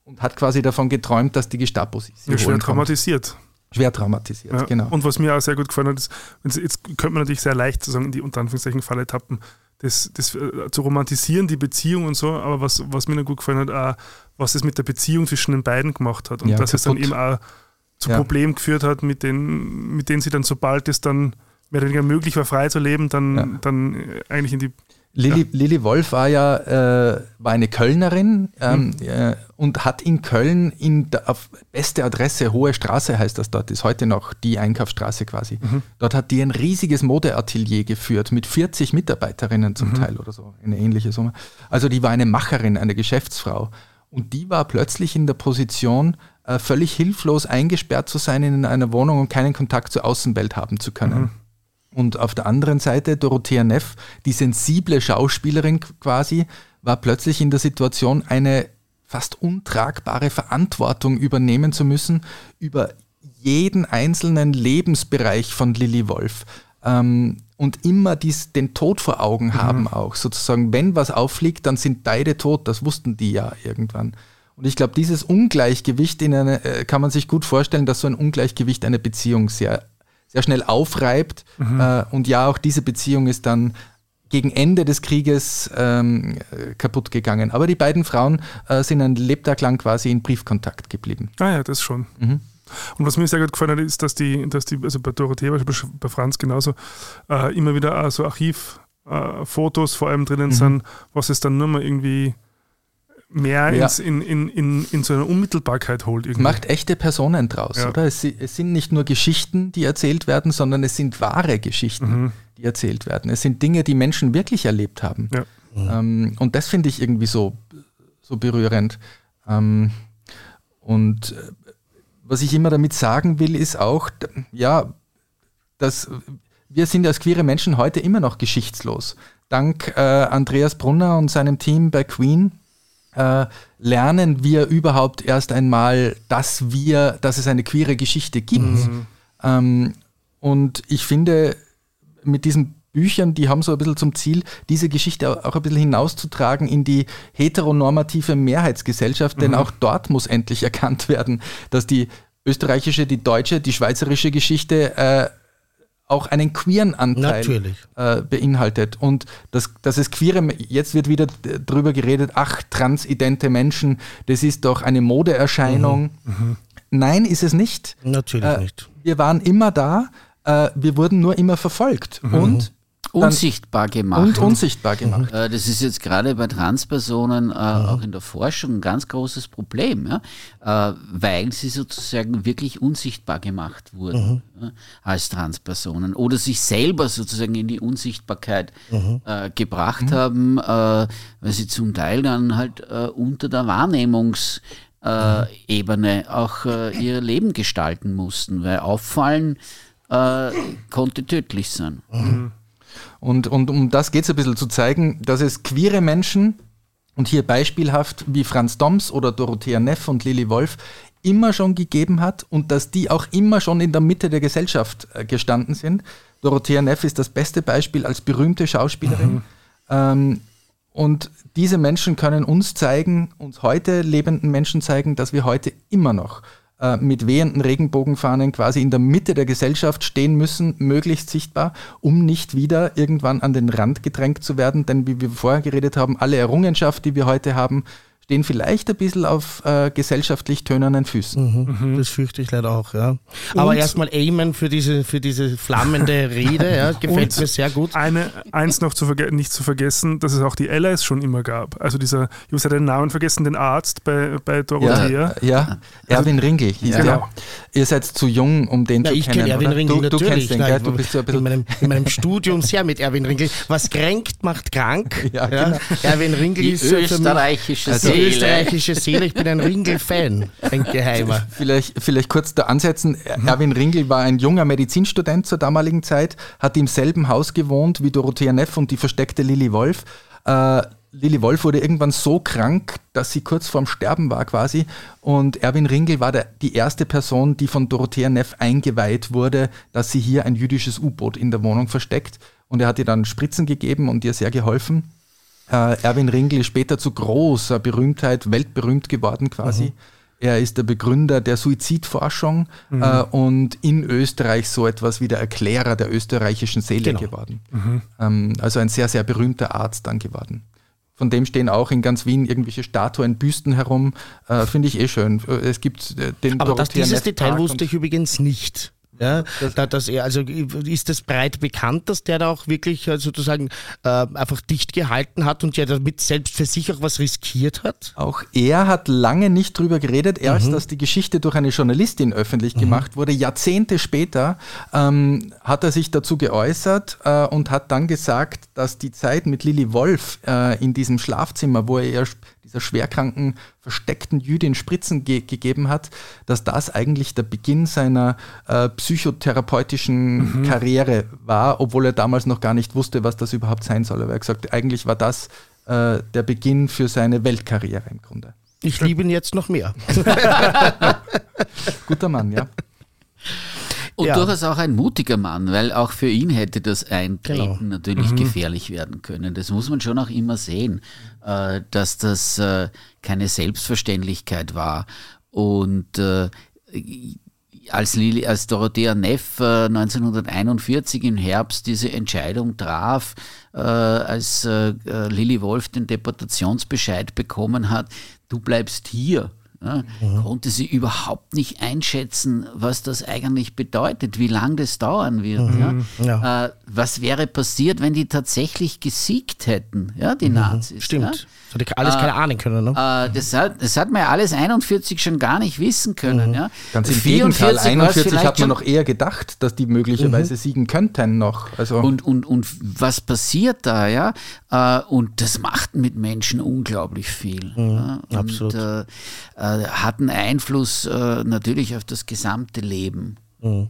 und hat quasi davon geträumt, dass die Gestapo sie sie Ja, schwer kommt. traumatisiert. Schwer traumatisiert, Ja. genau. Und was mir auch sehr gut gefallen hat, ist, jetzt, könnte man natürlich sehr leicht sozusagen in die unter Anführungszeichen Falle tappen, das, das zu romantisieren, die Beziehung und so, aber was, was mir noch gut gefallen hat, auch, was es mit der Beziehung zwischen den beiden gemacht hat und Ja, dass es dann kaputt. eben auch zu Ja. Problemen geführt hat, mit denen, mit denen sie dann, sobald es dann mehr oder weniger möglich war, frei zu leben, dann, Ja. dann äh, eigentlich in die Lilly, Lilly Wolf war ja äh, war eine Kölnerin ähm, äh, und hat in Köln in der, auf beste Adresse, Hohe Straße heißt das dort, ist heute noch die Einkaufsstraße quasi. Dort hat die ein riesiges Modeatelier geführt mit 40 Mitarbeiterinnen zum Teil oder so, eine ähnliche Summe. Also die war eine Macherin, eine Geschäftsfrau. Und die war plötzlich in der Position, völlig hilflos eingesperrt zu sein in einer Wohnung und keinen Kontakt zur Außenwelt haben zu können. Und auf der anderen Seite Dorothea Neff, die sensible Schauspielerin quasi, war plötzlich in der Situation, eine fast untragbare Verantwortung übernehmen zu müssen über jeden einzelnen Lebensbereich von Lilly Wolf. Ähm, und immer dies, den Tod vor Augen haben auch. Sozusagen, wenn was auffliegt, dann sind beide tot. Das wussten die ja irgendwann. Und ich glaube, dieses Ungleichgewicht in eine, äh, kann man sich gut vorstellen, dass so ein Ungleichgewicht eine Beziehung sehr, sehr schnell aufreibt. Äh, und ja, auch diese Beziehung ist dann gegen Ende des Krieges ähm, äh, kaputt gegangen. Aber die beiden Frauen äh, sind ein Lebtag lang quasi in Briefkontakt geblieben. Ah ja, das schon. Mhm. Und was mir sehr gut gefallen hat, ist, dass die, dass die also bei Dorothea, bei, bei Franz genauso, äh, immer wieder so Archivfotos vor allem drinnen Mhm. sind, was es dann nur mal irgendwie mehr ja. ins, in, in, in, in so eine Unmittelbarkeit holt. Irgendwie. Macht echte Personen draus, ja. oder? Es, es, sind nicht nur Geschichten, die erzählt werden, sondern es sind wahre Geschichten, mhm. die erzählt werden. Es sind Dinge, die Menschen wirklich erlebt haben. Ja. Mhm. Ähm, und das finde ich irgendwie so, so berührend. Ähm, und äh, was ich immer damit sagen will, ist auch, ja, dass wir sind als queere Menschen heute immer noch geschichtslos. Dank äh, Andreas Brunner und seinem Team bei Queen äh, lernen wir überhaupt erst einmal, dass wir, dass es eine queere Geschichte gibt. Mhm. Ähm, und ich finde, mit diesen Büchern, die haben so ein bisschen zum Ziel, diese Geschichte auch ein bisschen hinauszutragen in die heteronormative Mehrheitsgesellschaft, mhm. denn auch dort muss endlich erkannt werden, dass die österreichische, die deutsche, die schweizerische Geschichte äh, auch einen queeren Anteil äh, beinhaltet. Und dass, dass es queere, jetzt wird wieder drüber geredet, ach, transidente Menschen, das ist doch eine Modeerscheinung. Mhm. Mhm. Nein, ist es nicht. Natürlich äh, nicht. Wir waren immer da, äh, wir wurden nur immer verfolgt. Mhm. Und unsichtbar gemacht. Und unsichtbar gemacht. Äh, das ist jetzt gerade bei Transpersonen äh, mhm. auch in der Forschung ein ganz großes Problem, ja? Äh, weil sie sozusagen wirklich unsichtbar gemacht wurden mhm. ja, als Transpersonen oder sich selber sozusagen in die Unsichtbarkeit mhm. äh, gebracht mhm. haben, äh, weil sie zum Teil dann halt äh, unter der Wahrnehmungs Ebene auch ihr Leben gestalten mussten, weil auffallen konnte tödlich sein. Und, und um das geht es ein bisschen zu zeigen, dass es queere Menschen, und hier beispielhaft wie Franz Doms oder Dorothea Neff und Lili Wolf, immer schon gegeben hat und dass die auch immer schon in der Mitte der Gesellschaft äh, gestanden sind. Dorothea Neff ist das beste Beispiel als berühmte Schauspielerin. Mhm. Ähm, und diese Menschen können uns zeigen, uns heute lebenden Menschen zeigen, dass wir heute immer noch äh, mit wehenden Regenbogenfahnen quasi in der Mitte der Gesellschaft stehen müssen, möglichst sichtbar, um nicht wieder irgendwann an den Rand gedrängt zu werden. Denn wie wir vorher geredet haben, alle Errungenschaft, die wir heute haben, stehen vielleicht ein bisschen auf äh, gesellschaftlich tönenden Füßen. Mhm, mhm. Das fürchte ich leider auch, ja. Aber erstmal Amen für diese, für diese flammende Rede, ja, gefällt mir sehr gut. Eine, eins noch zu nicht zu vergessen, dass es auch die Allies schon immer gab. Also dieser, ich habe den Namen vergessen, den Arzt bei, bei Dorothea. Ja, ja. Erwin Ringel hieß ja. genau. Ihr seid zu jung, um den Na, zu ich kennen. Ich Erwin Ringel du, natürlich. Du kennst den, Nein, du bist so ein in, meinem, in meinem Studium sehr mit Erwin Ringel. Was kränkt, macht krank. Ja, genau. Erwin Ringel ist österreichische also, österreichische Seele. Ich bin ein Ringel-Fan, ein Geheimer. Vielleicht, vielleicht kurz da ansetzen. Mhm. Erwin Ringel war ein junger Medizinstudent zur damaligen Zeit, hat im selben Haus gewohnt wie Dorothea Neff und die versteckte Lilly Wolf. Äh, Lilly Wolf wurde irgendwann so krank, dass sie kurz vorm Sterben war quasi. Und Erwin Ringel war der, die erste Person, die von Dorothea Neff eingeweiht wurde, dass sie hier ein jüdisches U-Boot in der Wohnung versteckt. Und er hat ihr dann Spritzen gegeben und ihr sehr geholfen. Äh, Erwin Ringel ist später zu großer Berühmtheit, weltberühmt geworden quasi. Mhm. Er ist der Begründer der Suizidforschung mhm. äh, und in Österreich so etwas wie der Erklärer der österreichischen Seele genau. geworden. Mhm. Ähm, also ein sehr, sehr berühmter Arzt dann geworden. Von dem stehen auch in ganz Wien irgendwelche Statuen, Büsten herum. Äh, Finde ich eh schön. Es gibt äh, den Aber das, dieses Detail wusste ich übrigens nicht. Ja, das, da, dass er, also ist das breit bekannt, dass der da auch wirklich äh, sozusagen äh, einfach dicht gehalten hat und ja damit selbst für sich auch was riskiert hat? Auch er hat lange nicht drüber geredet, erst mhm. dass die Geschichte durch eine Journalistin öffentlich mhm. gemacht wurde. Jahrzehnte später ähm, hat er sich dazu geäußert äh, und hat dann gesagt, dass die Zeit mit Lilly Wolf äh, in diesem Schlafzimmer, wo er dieser schwerkranken, versteckten Jüdin Spritzen ge gegeben hat, dass das eigentlich der Beginn seiner äh, psychotherapeutischen mhm. Karriere war, obwohl er damals noch gar nicht wusste, was das überhaupt sein soll. Aber er hat gesagt, eigentlich war das äh, der Beginn für seine Weltkarriere im Grunde. Ich liebe ihn jetzt noch mehr. Guter Mann, ja. Und ja. durchaus auch ein mutiger Mann, weil auch für ihn hätte das Eintreten genau. natürlich mhm. gefährlich werden können. Das muss man schon auch immer sehen, äh, dass das äh, keine Selbstverständlichkeit war. Und äh, als, Lili, als Dorothea Neff 1941 im Herbst diese Entscheidung traf, als Lili Wolf den Deportationsbescheid bekommen hat, du bleibst hier, ja, mhm. konnte sie überhaupt nicht einschätzen, was das eigentlich bedeutet, wie lange das dauern wird. Mhm. Ja. Äh, was wäre passiert, wenn die tatsächlich gesiegt hätten, ja, die mhm. Nazis? Stimmt. Das hätte alles äh, keine Ahnung können. Ne? Äh, das, hat, das hat man ja alles 41 schon gar nicht wissen können. Mhm. Ja. Ganz im Gegenteil, 41 hat man noch eher gedacht, dass die möglicherweise mhm. siegen könnten noch. Also und, und, und was passiert da, ja? Äh, und das macht mit Menschen unglaublich viel. Mhm, ja? und, absolut. Äh, äh, hat einen Einfluss äh, natürlich auf das gesamte Leben. Mhm.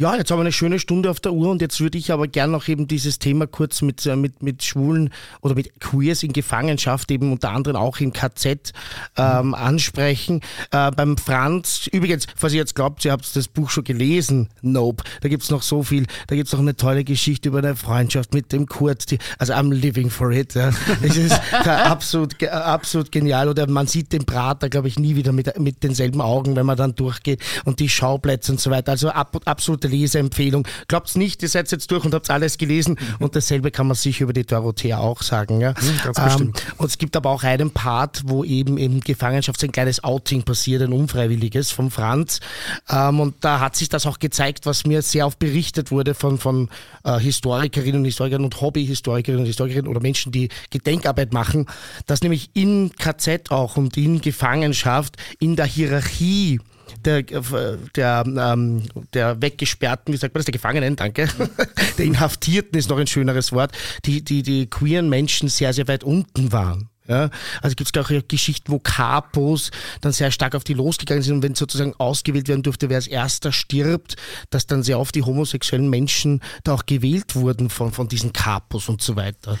Ja, jetzt haben wir eine schöne Stunde auf der Uhr und jetzt würde ich aber gerne noch eben dieses Thema kurz mit, äh, mit, mit Schwulen oder mit Queers in Gefangenschaft, eben unter anderem auch im KZ, ähm, ansprechen. Äh, beim Franz, übrigens, falls ihr jetzt glaubt, ihr habt das Buch schon gelesen, nope, da gibt's noch so viel, da gibt's noch eine tolle Geschichte über eine Freundschaft mit dem Kurt, die, also I'm living for it. Ja. Es ist absolut, absolut genial oder man sieht den Prater, glaube ich, nie wieder mit, mit denselben Augen, wenn man dann durchgeht und die Schauplätze und so weiter. Also ab, absolut Leseempfehlung. Glaubt's nicht, ihr seid jetzt durch und habt alles gelesen mhm. und dasselbe kann man sich über die Dorothea auch sagen. Ja? Mhm. Ähm, und es gibt aber auch einen Part, wo eben in Gefangenschaft ein kleines Outing passiert, ein unfreiwilliges von Franz. Ähm, und da hat sich das auch gezeigt, was mir sehr oft berichtet wurde von, von äh, Historikerinnen und Historikern und Hobbyhistorikerinnen und Historikerinnen oder Menschen, die Gedenkarbeit machen, dass nämlich in KZ auch und in Gefangenschaft in der Hierarchie der, der, ähm, der Weggesperrten, wie sagt man das, der Gefangenen, danke, der Inhaftierten ist noch ein schöneres Wort, die, die, die queeren Menschen sehr, sehr weit unten waren. Ja, also gibt es auch Geschichten, wo Capos dann sehr stark auf die losgegangen sind und wenn sozusagen ausgewählt werden durfte, wer als erster stirbt, dass dann sehr oft die homosexuellen Menschen da auch gewählt wurden von, von diesen Capos und so weiter.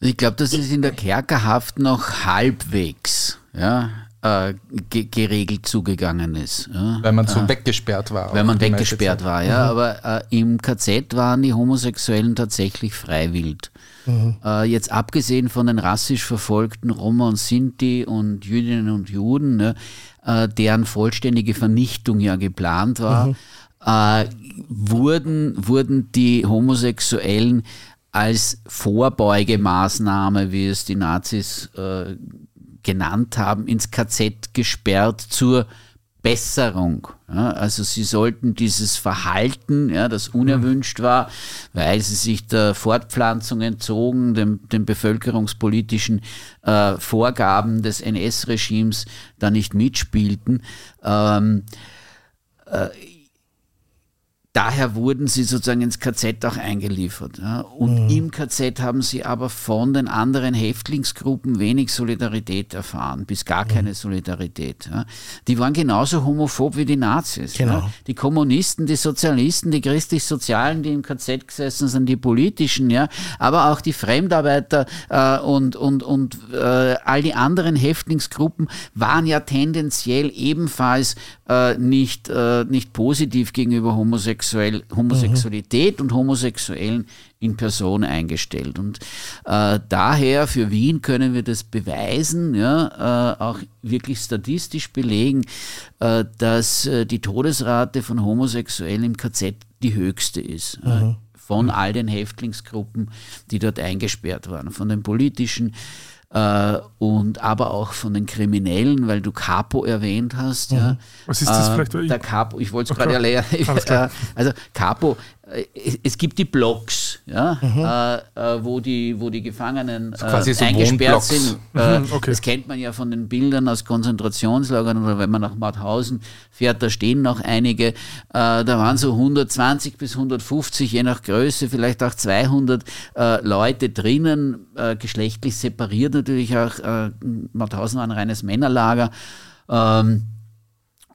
Ich glaube, das ist in der Kerkerhaft noch halbwegs. Ja, äh, ge geregelt zugegangen ist. Ja. Weil man so äh, weggesperrt war. Weil man weggesperrt war, ja. Mhm. Aber äh, im KZ waren die Homosexuellen tatsächlich freiwillig. Mhm. Äh, jetzt abgesehen von den rassisch verfolgten Roma und Sinti und Jüdinnen und Juden, ne, äh, deren vollständige Vernichtung ja geplant war, mhm. Äh, wurden, wurden die Homosexuellen als Vorbeugemaßnahme, wie es die Nazis äh, genannt haben, ins KZ gesperrt zur Besserung. Ja, also sie sollten dieses Verhalten, ja, das unerwünscht war, weil sie sich der Fortpflanzung entzogen, dem, den bevölkerungspolitischen äh, Vorgaben des NS-Regimes da nicht mitspielten, ähm, äh, daher wurden sie sozusagen ins KZ auch eingeliefert. Ja. Und mhm. im KZ haben sie aber von den anderen Häftlingsgruppen wenig Solidarität erfahren, bis gar mhm. keine Solidarität. Ja. Die waren genauso homophob wie die Nazis. Genau. Ja. Die Kommunisten, die Sozialisten, die christlich-sozialen, die im KZ gesessen sind, die politischen, ja, aber auch die Fremdarbeiter äh, und, und, und äh, all die anderen Häftlingsgruppen waren ja tendenziell ebenfalls äh, nicht, äh, nicht positiv gegenüber Homosexuell, Homosexualität mhm. und Homosexuellen in Person eingestellt. Und äh, daher für Wien können wir das beweisen, ja, äh, auch wirklich statistisch belegen, äh, dass äh, die Todesrate von Homosexuellen im KZ die höchste ist. Mhm. von all den Häftlingsgruppen, die dort eingesperrt waren, von den politischen, äh, und aber auch von den Kriminellen, weil du Capo erwähnt hast. Mhm. Ja. Was ist das äh, vielleicht? Der Capo, ich wollte es gerade erklären. also Capo es gibt die Blocks, ja, mhm. äh, äh wo, die, wo die Gefangenen äh, so eingesperrt sind. Äh, mhm, okay. Das kennt man ja von den Bildern aus Konzentrationslagern oder wenn man nach Mauthausen fährt, da stehen noch einige. Äh, da waren so 120 bis 150, je nach Größe, vielleicht auch 200 äh, Leute drinnen, geschlechtlich separiert natürlich auch. Mauthausen war ein reines Männerlager. Ähm,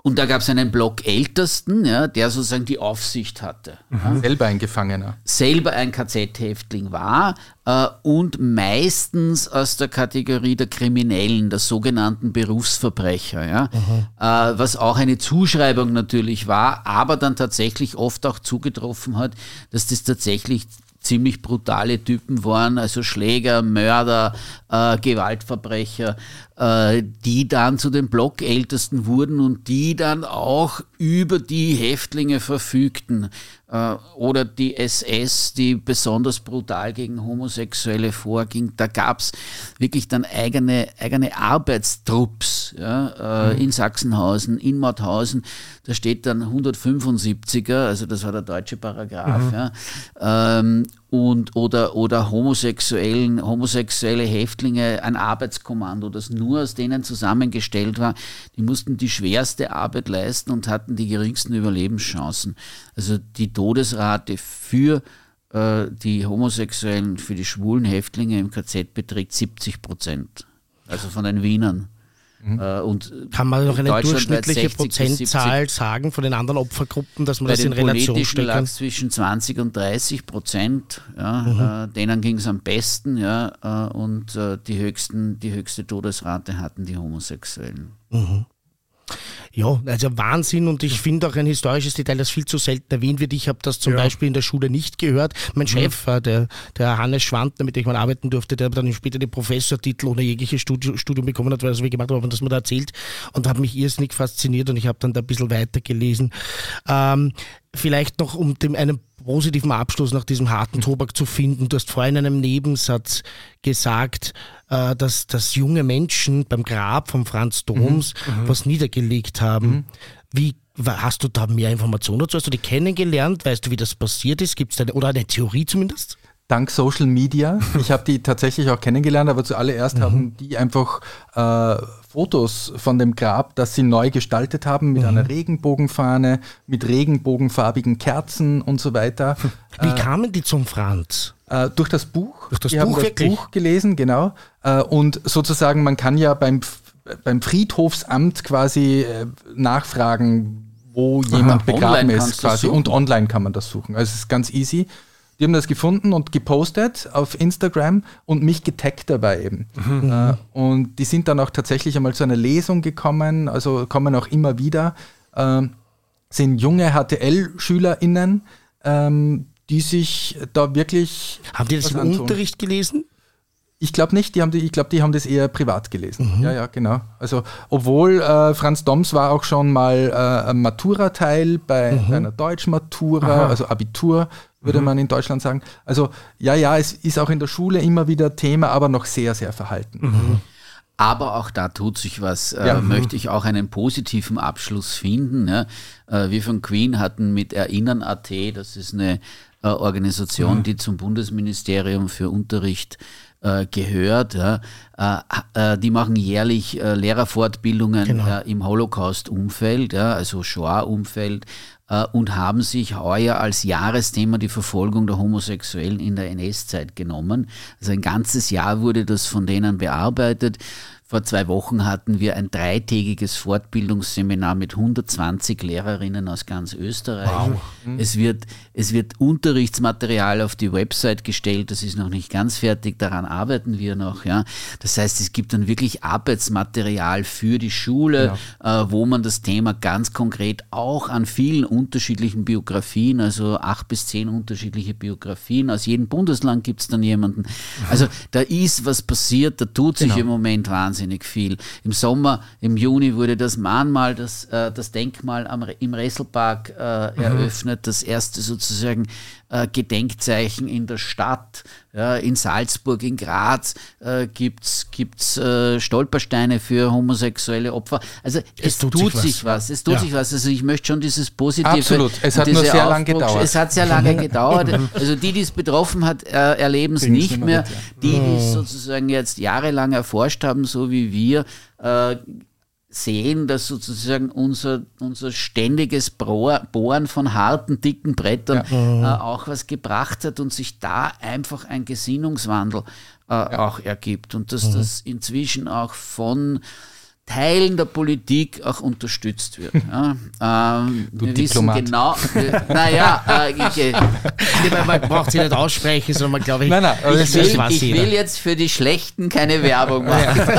und da gab es einen Block Ältesten, ja, der sozusagen die Aufsicht hatte. Mhm. Selber ein Gefangener. Selber ein KZ-Häftling war äh, und meistens aus der Kategorie der Kriminellen, der sogenannten Berufsverbrecher. Ja, mhm. äh, was auch eine Zuschreibung natürlich war, aber dann tatsächlich oft auch zugetroffen hat, dass das tatsächlich ziemlich brutale Typen waren, also Schläger, Mörder, äh, Gewaltverbrecher, äh, die dann zu den Blockältesten wurden und die dann auch über die Häftlinge verfügten. Äh, oder die SS, die besonders brutal gegen Homosexuelle vorging. Da gab es wirklich dann eigene, eigene Arbeitstrupps ja, äh, mhm. in Sachsenhausen, in Mauthausen. Da steht dann 175er, also das war der deutsche Paragraph. Mhm. Ja, ähm, und, oder, oder homosexuellen, homosexuelle Häftlinge, ein Arbeitskommando, das nur aus denen zusammengestellt war, die mussten die schwerste Arbeit leisten und hatten die geringsten Überlebenschancen. Also die Todesrate für äh, die Homosexuellen, für die schwulen Häftlinge im KZ beträgt 70 Prozent. Also von den Wienern. Mhm. Äh, und Kann man noch eine durchschnittliche Prozentzahl sagen von den anderen Opfergruppen, dass man das in Relation stellen kann? zwischen 20 und 30 Prozent. Ja, mhm. äh, denen ging es am besten. Ja, äh, und äh, die, höchsten, die höchste Todesrate hatten die Homosexuellen. Mhm. Ja, also Wahnsinn und ich finde auch ein historisches Detail, das viel zu selten erwähnt wird. Ich habe das zum ja. Beispiel in der Schule nicht gehört. Mein mhm. Chef, mhm. der, der Hannes Schwantner, mit dem ich mal arbeiten durfte, der dann später den Professortitel ohne jegliches Studium bekommen hat, weil er so wie gemacht hat, das mir da erzählt und hat mich irrsinnig fasziniert und ich habe dann da ein bisschen weiter gelesen. Ähm, vielleicht noch, um dem einen positiven Abschluss nach diesem harten Tobak zu finden. Du hast vorhin in einem Nebensatz gesagt, äh, dass, dass junge Menschen beim Grab von Franz Doms mhm. mhm. was niedergelegt haben. Mhm. Wie hast du da mehr Informationen dazu? Hast du die kennengelernt? Weißt du, wie das passiert ist? Gibt es da oder eine Theorie zumindest? Dank Social Media. Ich habe die tatsächlich auch kennengelernt, aber zuallererst mhm. haben die einfach äh, Fotos von dem Grab, das sie neu gestaltet haben, mit mhm. einer Regenbogenfahne, mit regenbogenfarbigen Kerzen und so weiter. Wie äh, kamen die zum Franz? Äh, durch das Buch. Durch das die Buch haben das wirklich? Buch gelesen, genau. Äh, und sozusagen, man kann ja beim, beim Friedhofsamt quasi äh, nachfragen, wo jemand Aha, begraben ist quasi. Und online kann man das suchen. Also es ist ganz easy. Die haben das gefunden und gepostet auf Instagram und mich getaggt dabei eben. Mhm. Äh, und die sind dann auch tatsächlich einmal zu einer Lesung gekommen, also kommen auch immer wieder. Äh, sind junge HTL-SchülerInnen, ähm, die sich da wirklich. Haben die das im antun. Unterricht gelesen? Ich glaube nicht, die haben die, ich glaube, die haben das eher privat gelesen. Mhm. Ja, ja, genau. Also, obwohl äh, Franz Doms war auch schon mal äh, Matura-Teil bei, mhm. bei, einer Deutschmatura, also Abitur, würde mhm. man in Deutschland sagen. Also, ja, ja, es ist auch in der Schule immer wieder Thema, aber noch sehr, sehr verhalten. Mhm. Aber auch da tut sich was. Äh, ja. Äh, möchte ich auch einen positiven Abschluss finden. Ja? Äh, wir von Queen hatten mit Erinnern.at, das ist eine äh, Organisation, mhm. die zum Bundesministerium für Unterricht äh, gehört. Ja. Äh, äh, die machen jährlich äh, Lehrerfortbildungen genau. Äh, im Holocaust-Umfeld, ja, also Shoah-Umfeld, und haben sich heuer als Jahresthema die Verfolgung der Homosexuellen in der NS-Zeit genommen. Also ein ganzes Jahr wurde das von denen bearbeitet. Vor zwei Wochen hatten wir ein dreitägiges Fortbildungsseminar mit 120 Lehrerinnen aus ganz Österreich. Wow. Mhm. Es, wird, es wird Unterrichtsmaterial auf die Website gestellt, das ist noch nicht ganz fertig, daran arbeiten wir noch. Ja. Das heißt, es gibt dann wirklich Arbeitsmaterial für die Schule, ja. äh, wo man das Thema ganz konkret auch an vielen unterschiedlichen Biografien, also acht bis zehn unterschiedliche Biografien, aus jedem Bundesland gibt es dann jemanden. Also da ist was passiert, da tut sich genau. im Moment wahnsinnig wahnsinnig viel. Im Sommer, im Juni wurde das Mahnmal, das, äh, das Denkmal am, im Resselpark äh, mhm. eröffnet, das erste sozusagen äh, Gedenkzeichen in der Stadt. Ja, in Salzburg, in Graz äh, gibt es äh, Stolpersteine für homosexuelle Opfer. Also es, es tut, tut, sich, sich was. Es tut ja. sich was. Also ich möchte schon dieses Positive. Absolut. Es hat nur sehr lange gedauert. Es hat sehr lange gedauert. Also die, die es betroffen hat, äh, erleben es nicht mehr. Mit, ja. Die, die es sozusagen jetzt jahrelang erforscht haben, so wie wir, äh, sehen, dass sozusagen unser, unser ständiges Bohren von harten, dicken Brettern ja. äh, auch was gebracht hat und sich da einfach ein Gesinnungswandel äh, ja. auch ergibt und dass mhm. das inzwischen auch von Teilen der Politik auch unterstützt wird. Ja, ähm, Du wir Diplomat. wissen genau, naja, äh, ich, äh, man braucht sie nicht aussprechen, sondern man glaube ich. Nein, nein, ich, will, ich will jetzt für die Schlechten keine Werbung machen.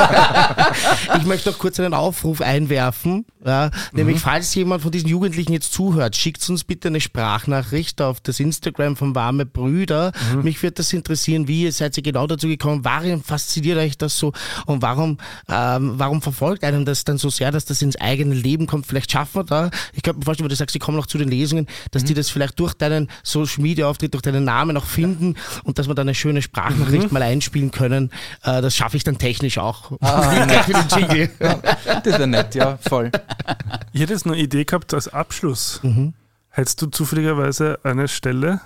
Ich möchte noch kurz einen Aufruf einwerfen. Ja, nämlich, falls jemand von diesen Jugendlichen jetzt zuhört, schickt uns bitte eine Sprachnachricht auf das Instagram von Warme Brüder. Mich würde das interessieren, wie ihr seid ihr genau dazu gekommen? Warum fasziniert euch das so? Und warum, ähm, warum verfolgt einem das dann so sehr, dass das ins eigene Leben kommt? Vielleicht schaffen wir da, ich könnte mir vorstellen, wenn du sagst, sie kommen noch zu den Lesungen, dass die das vielleicht durch deinen Social Media Auftritt, durch deinen Namen noch finden und dass wir da eine schöne Sprachnachricht mal einspielen können. Äh, das schaffe ich dann technisch auch. Den Jingle. Das wäre nett, ja, voll. Ich hätte jetzt noch eine Idee gehabt als Abschluss. Hättest du zufälligerweise eine Stelle?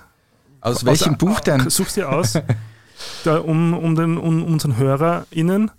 Aus welchem Buch denn? Suchst dir aus, da, um, um, den, um unseren HörerInnen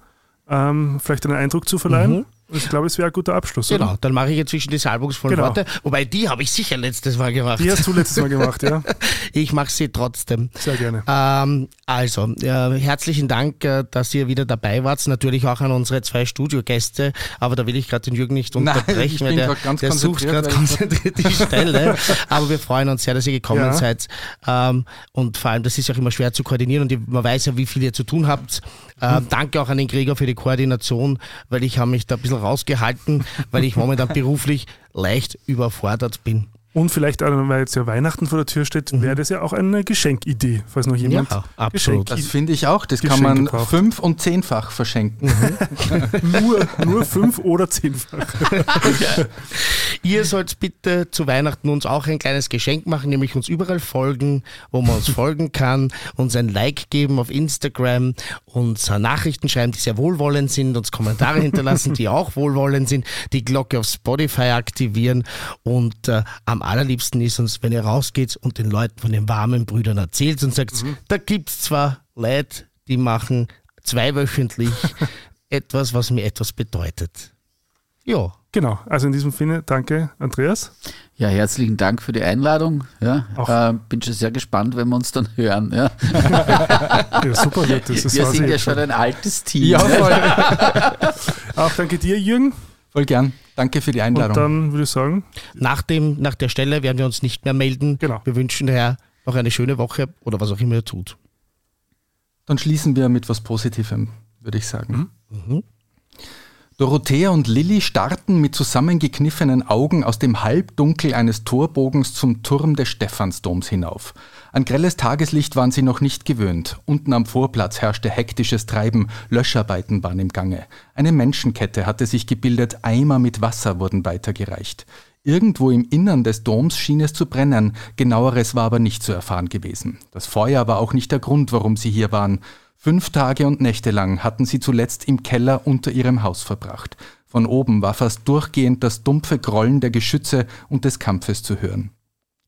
ähm, vielleicht einen Eindruck zu verleihen. Und ich glaube, es wäre ein guter Abschluss. Genau, Oder? dann mache ich jetzt zwischen die salbungsvollen Genau. Worte. Wobei, die habe ich sicher letztes Mal gemacht. Die hast du letztes Mal gemacht, ja? Ich mache sie trotzdem. Sehr gerne. Ähm, also, äh, herzlichen Dank, äh, dass ihr wieder dabei wart. Natürlich auch an unsere zwei Studiogäste. Aber da will ich gerade den Jürgen nicht Nein, unterbrechen, bin der, ganz der sucht gerade konzentriert die Stelle. Aber wir freuen uns sehr, dass ihr gekommen Ja. seid. Ähm, und vor allem, das ist ja auch immer schwer zu koordinieren und man weiß ja, wie viel ihr zu tun habt. Ähm, danke auch an den Gregor für die Koordination, weil ich habe mich da ein bisschen rausgehalten, weil ich momentan beruflich leicht überfordert bin. Und vielleicht, auch, weil jetzt ja Weihnachten vor der Tür steht, wäre das ja auch eine Geschenkidee, falls noch jemand Ja, absolut. Das finde ich auch. Das kann Geschenke man braucht. fünf- und zehnfach verschenken. nur, nur fünf oder zehnfach. Ihr sollt bitte zu Weihnachten uns auch ein kleines Geschenk machen, nämlich uns überall folgen, wo man uns folgen kann, uns ein Like geben auf Instagram, uns Nachrichten schreiben, die sehr wohlwollend sind, uns Kommentare hinterlassen, die auch wohlwollend sind, die Glocke auf Spotify aktivieren und äh, am allerliebsten ist uns, wenn ihr rausgeht und den Leuten von den warmen Brüdern erzählt und sagt, da gibt's zwar Leute, die machen zweiwöchentlich etwas, was mir etwas bedeutet. Ja. Genau, also in diesem Sinne, danke Andreas. Ja, herzlichen Dank für die Einladung. Ja, Auch. äh, bin schon sehr gespannt, wenn wir uns dann hören. Ja. Ja, super, das. das Wir sind ja jetzt schon ein altes Team. Ja, voll. Auch danke dir, Jürgen. voll gern. Danke für die Und Einladung. dann würde ich sagen, Nach, dem, nach der Stelle werden wir uns nicht mehr melden. Genau. Wir wünschen daher noch eine schöne Woche oder was auch immer ihr tut. Dann schließen wir mit was Positivem, würde ich sagen. Dorothea und Lilly starrten mit zusammengekniffenen Augen aus dem Halbdunkel eines Torbogens zum Turm des Stephansdoms hinauf. An grelles Tageslicht waren sie noch nicht gewöhnt. Unten am Vorplatz herrschte hektisches Treiben, Löscharbeiten waren im Gange. Eine Menschenkette hatte sich gebildet, Eimer mit Wasser wurden weitergereicht. Irgendwo im Innern des Doms schien es zu brennen, genaueres war aber nicht zu erfahren gewesen. Das Feuer war auch nicht der Grund, warum sie hier waren. Fünf Tage und Nächte lang hatten sie zuletzt im Keller unter ihrem Haus verbracht. Von oben war fast durchgehend das dumpfe Grollen der Geschütze und des Kampfes zu hören.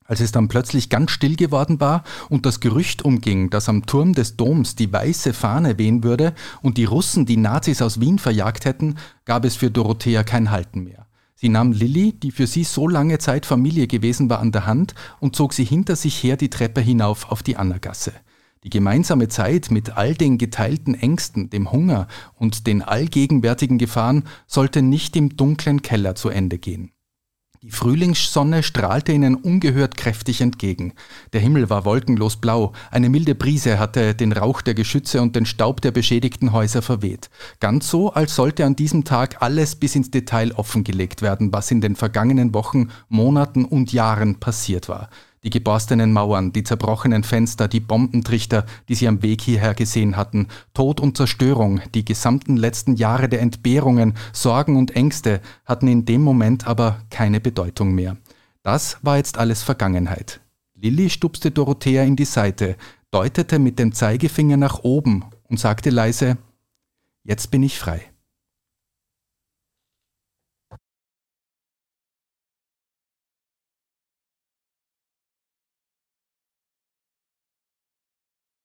Als es dann plötzlich ganz still geworden war und das Gerücht umging, dass am Turm des Doms die weiße Fahne wehen würde und die Russen die Nazis aus Wien verjagt hätten, gab es für Dorothea kein Halten mehr. Sie nahm Lilly, die für sie so lange Zeit Familie gewesen war, an der Hand und zog sie hinter sich her die Treppe hinauf auf die Annergasse. Die gemeinsame Zeit mit all den geteilten Ängsten, dem Hunger und den allgegenwärtigen Gefahren sollte nicht im dunklen Keller zu Ende gehen. Die Frühlingssonne strahlte ihnen ungehört kräftig entgegen. Der Himmel war wolkenlos blau, eine milde Brise hatte den Rauch der Geschütze und den Staub der beschädigten Häuser verweht. Ganz so, als sollte an diesem Tag alles bis ins Detail offengelegt werden, was in den vergangenen Wochen, Monaten und Jahren passiert war. Die geborstenen Mauern, die zerbrochenen Fenster, die Bombentrichter, die sie am Weg hierher gesehen hatten, Tod und Zerstörung, die gesamten letzten Jahre der Entbehrungen, Sorgen und Ängste hatten in dem Moment aber keine Bedeutung mehr. Das war jetzt alles Vergangenheit. Lilly stupste Dorothea in die Seite, deutete mit dem Zeigefinger nach oben und sagte leise, Jetzt bin ich frei.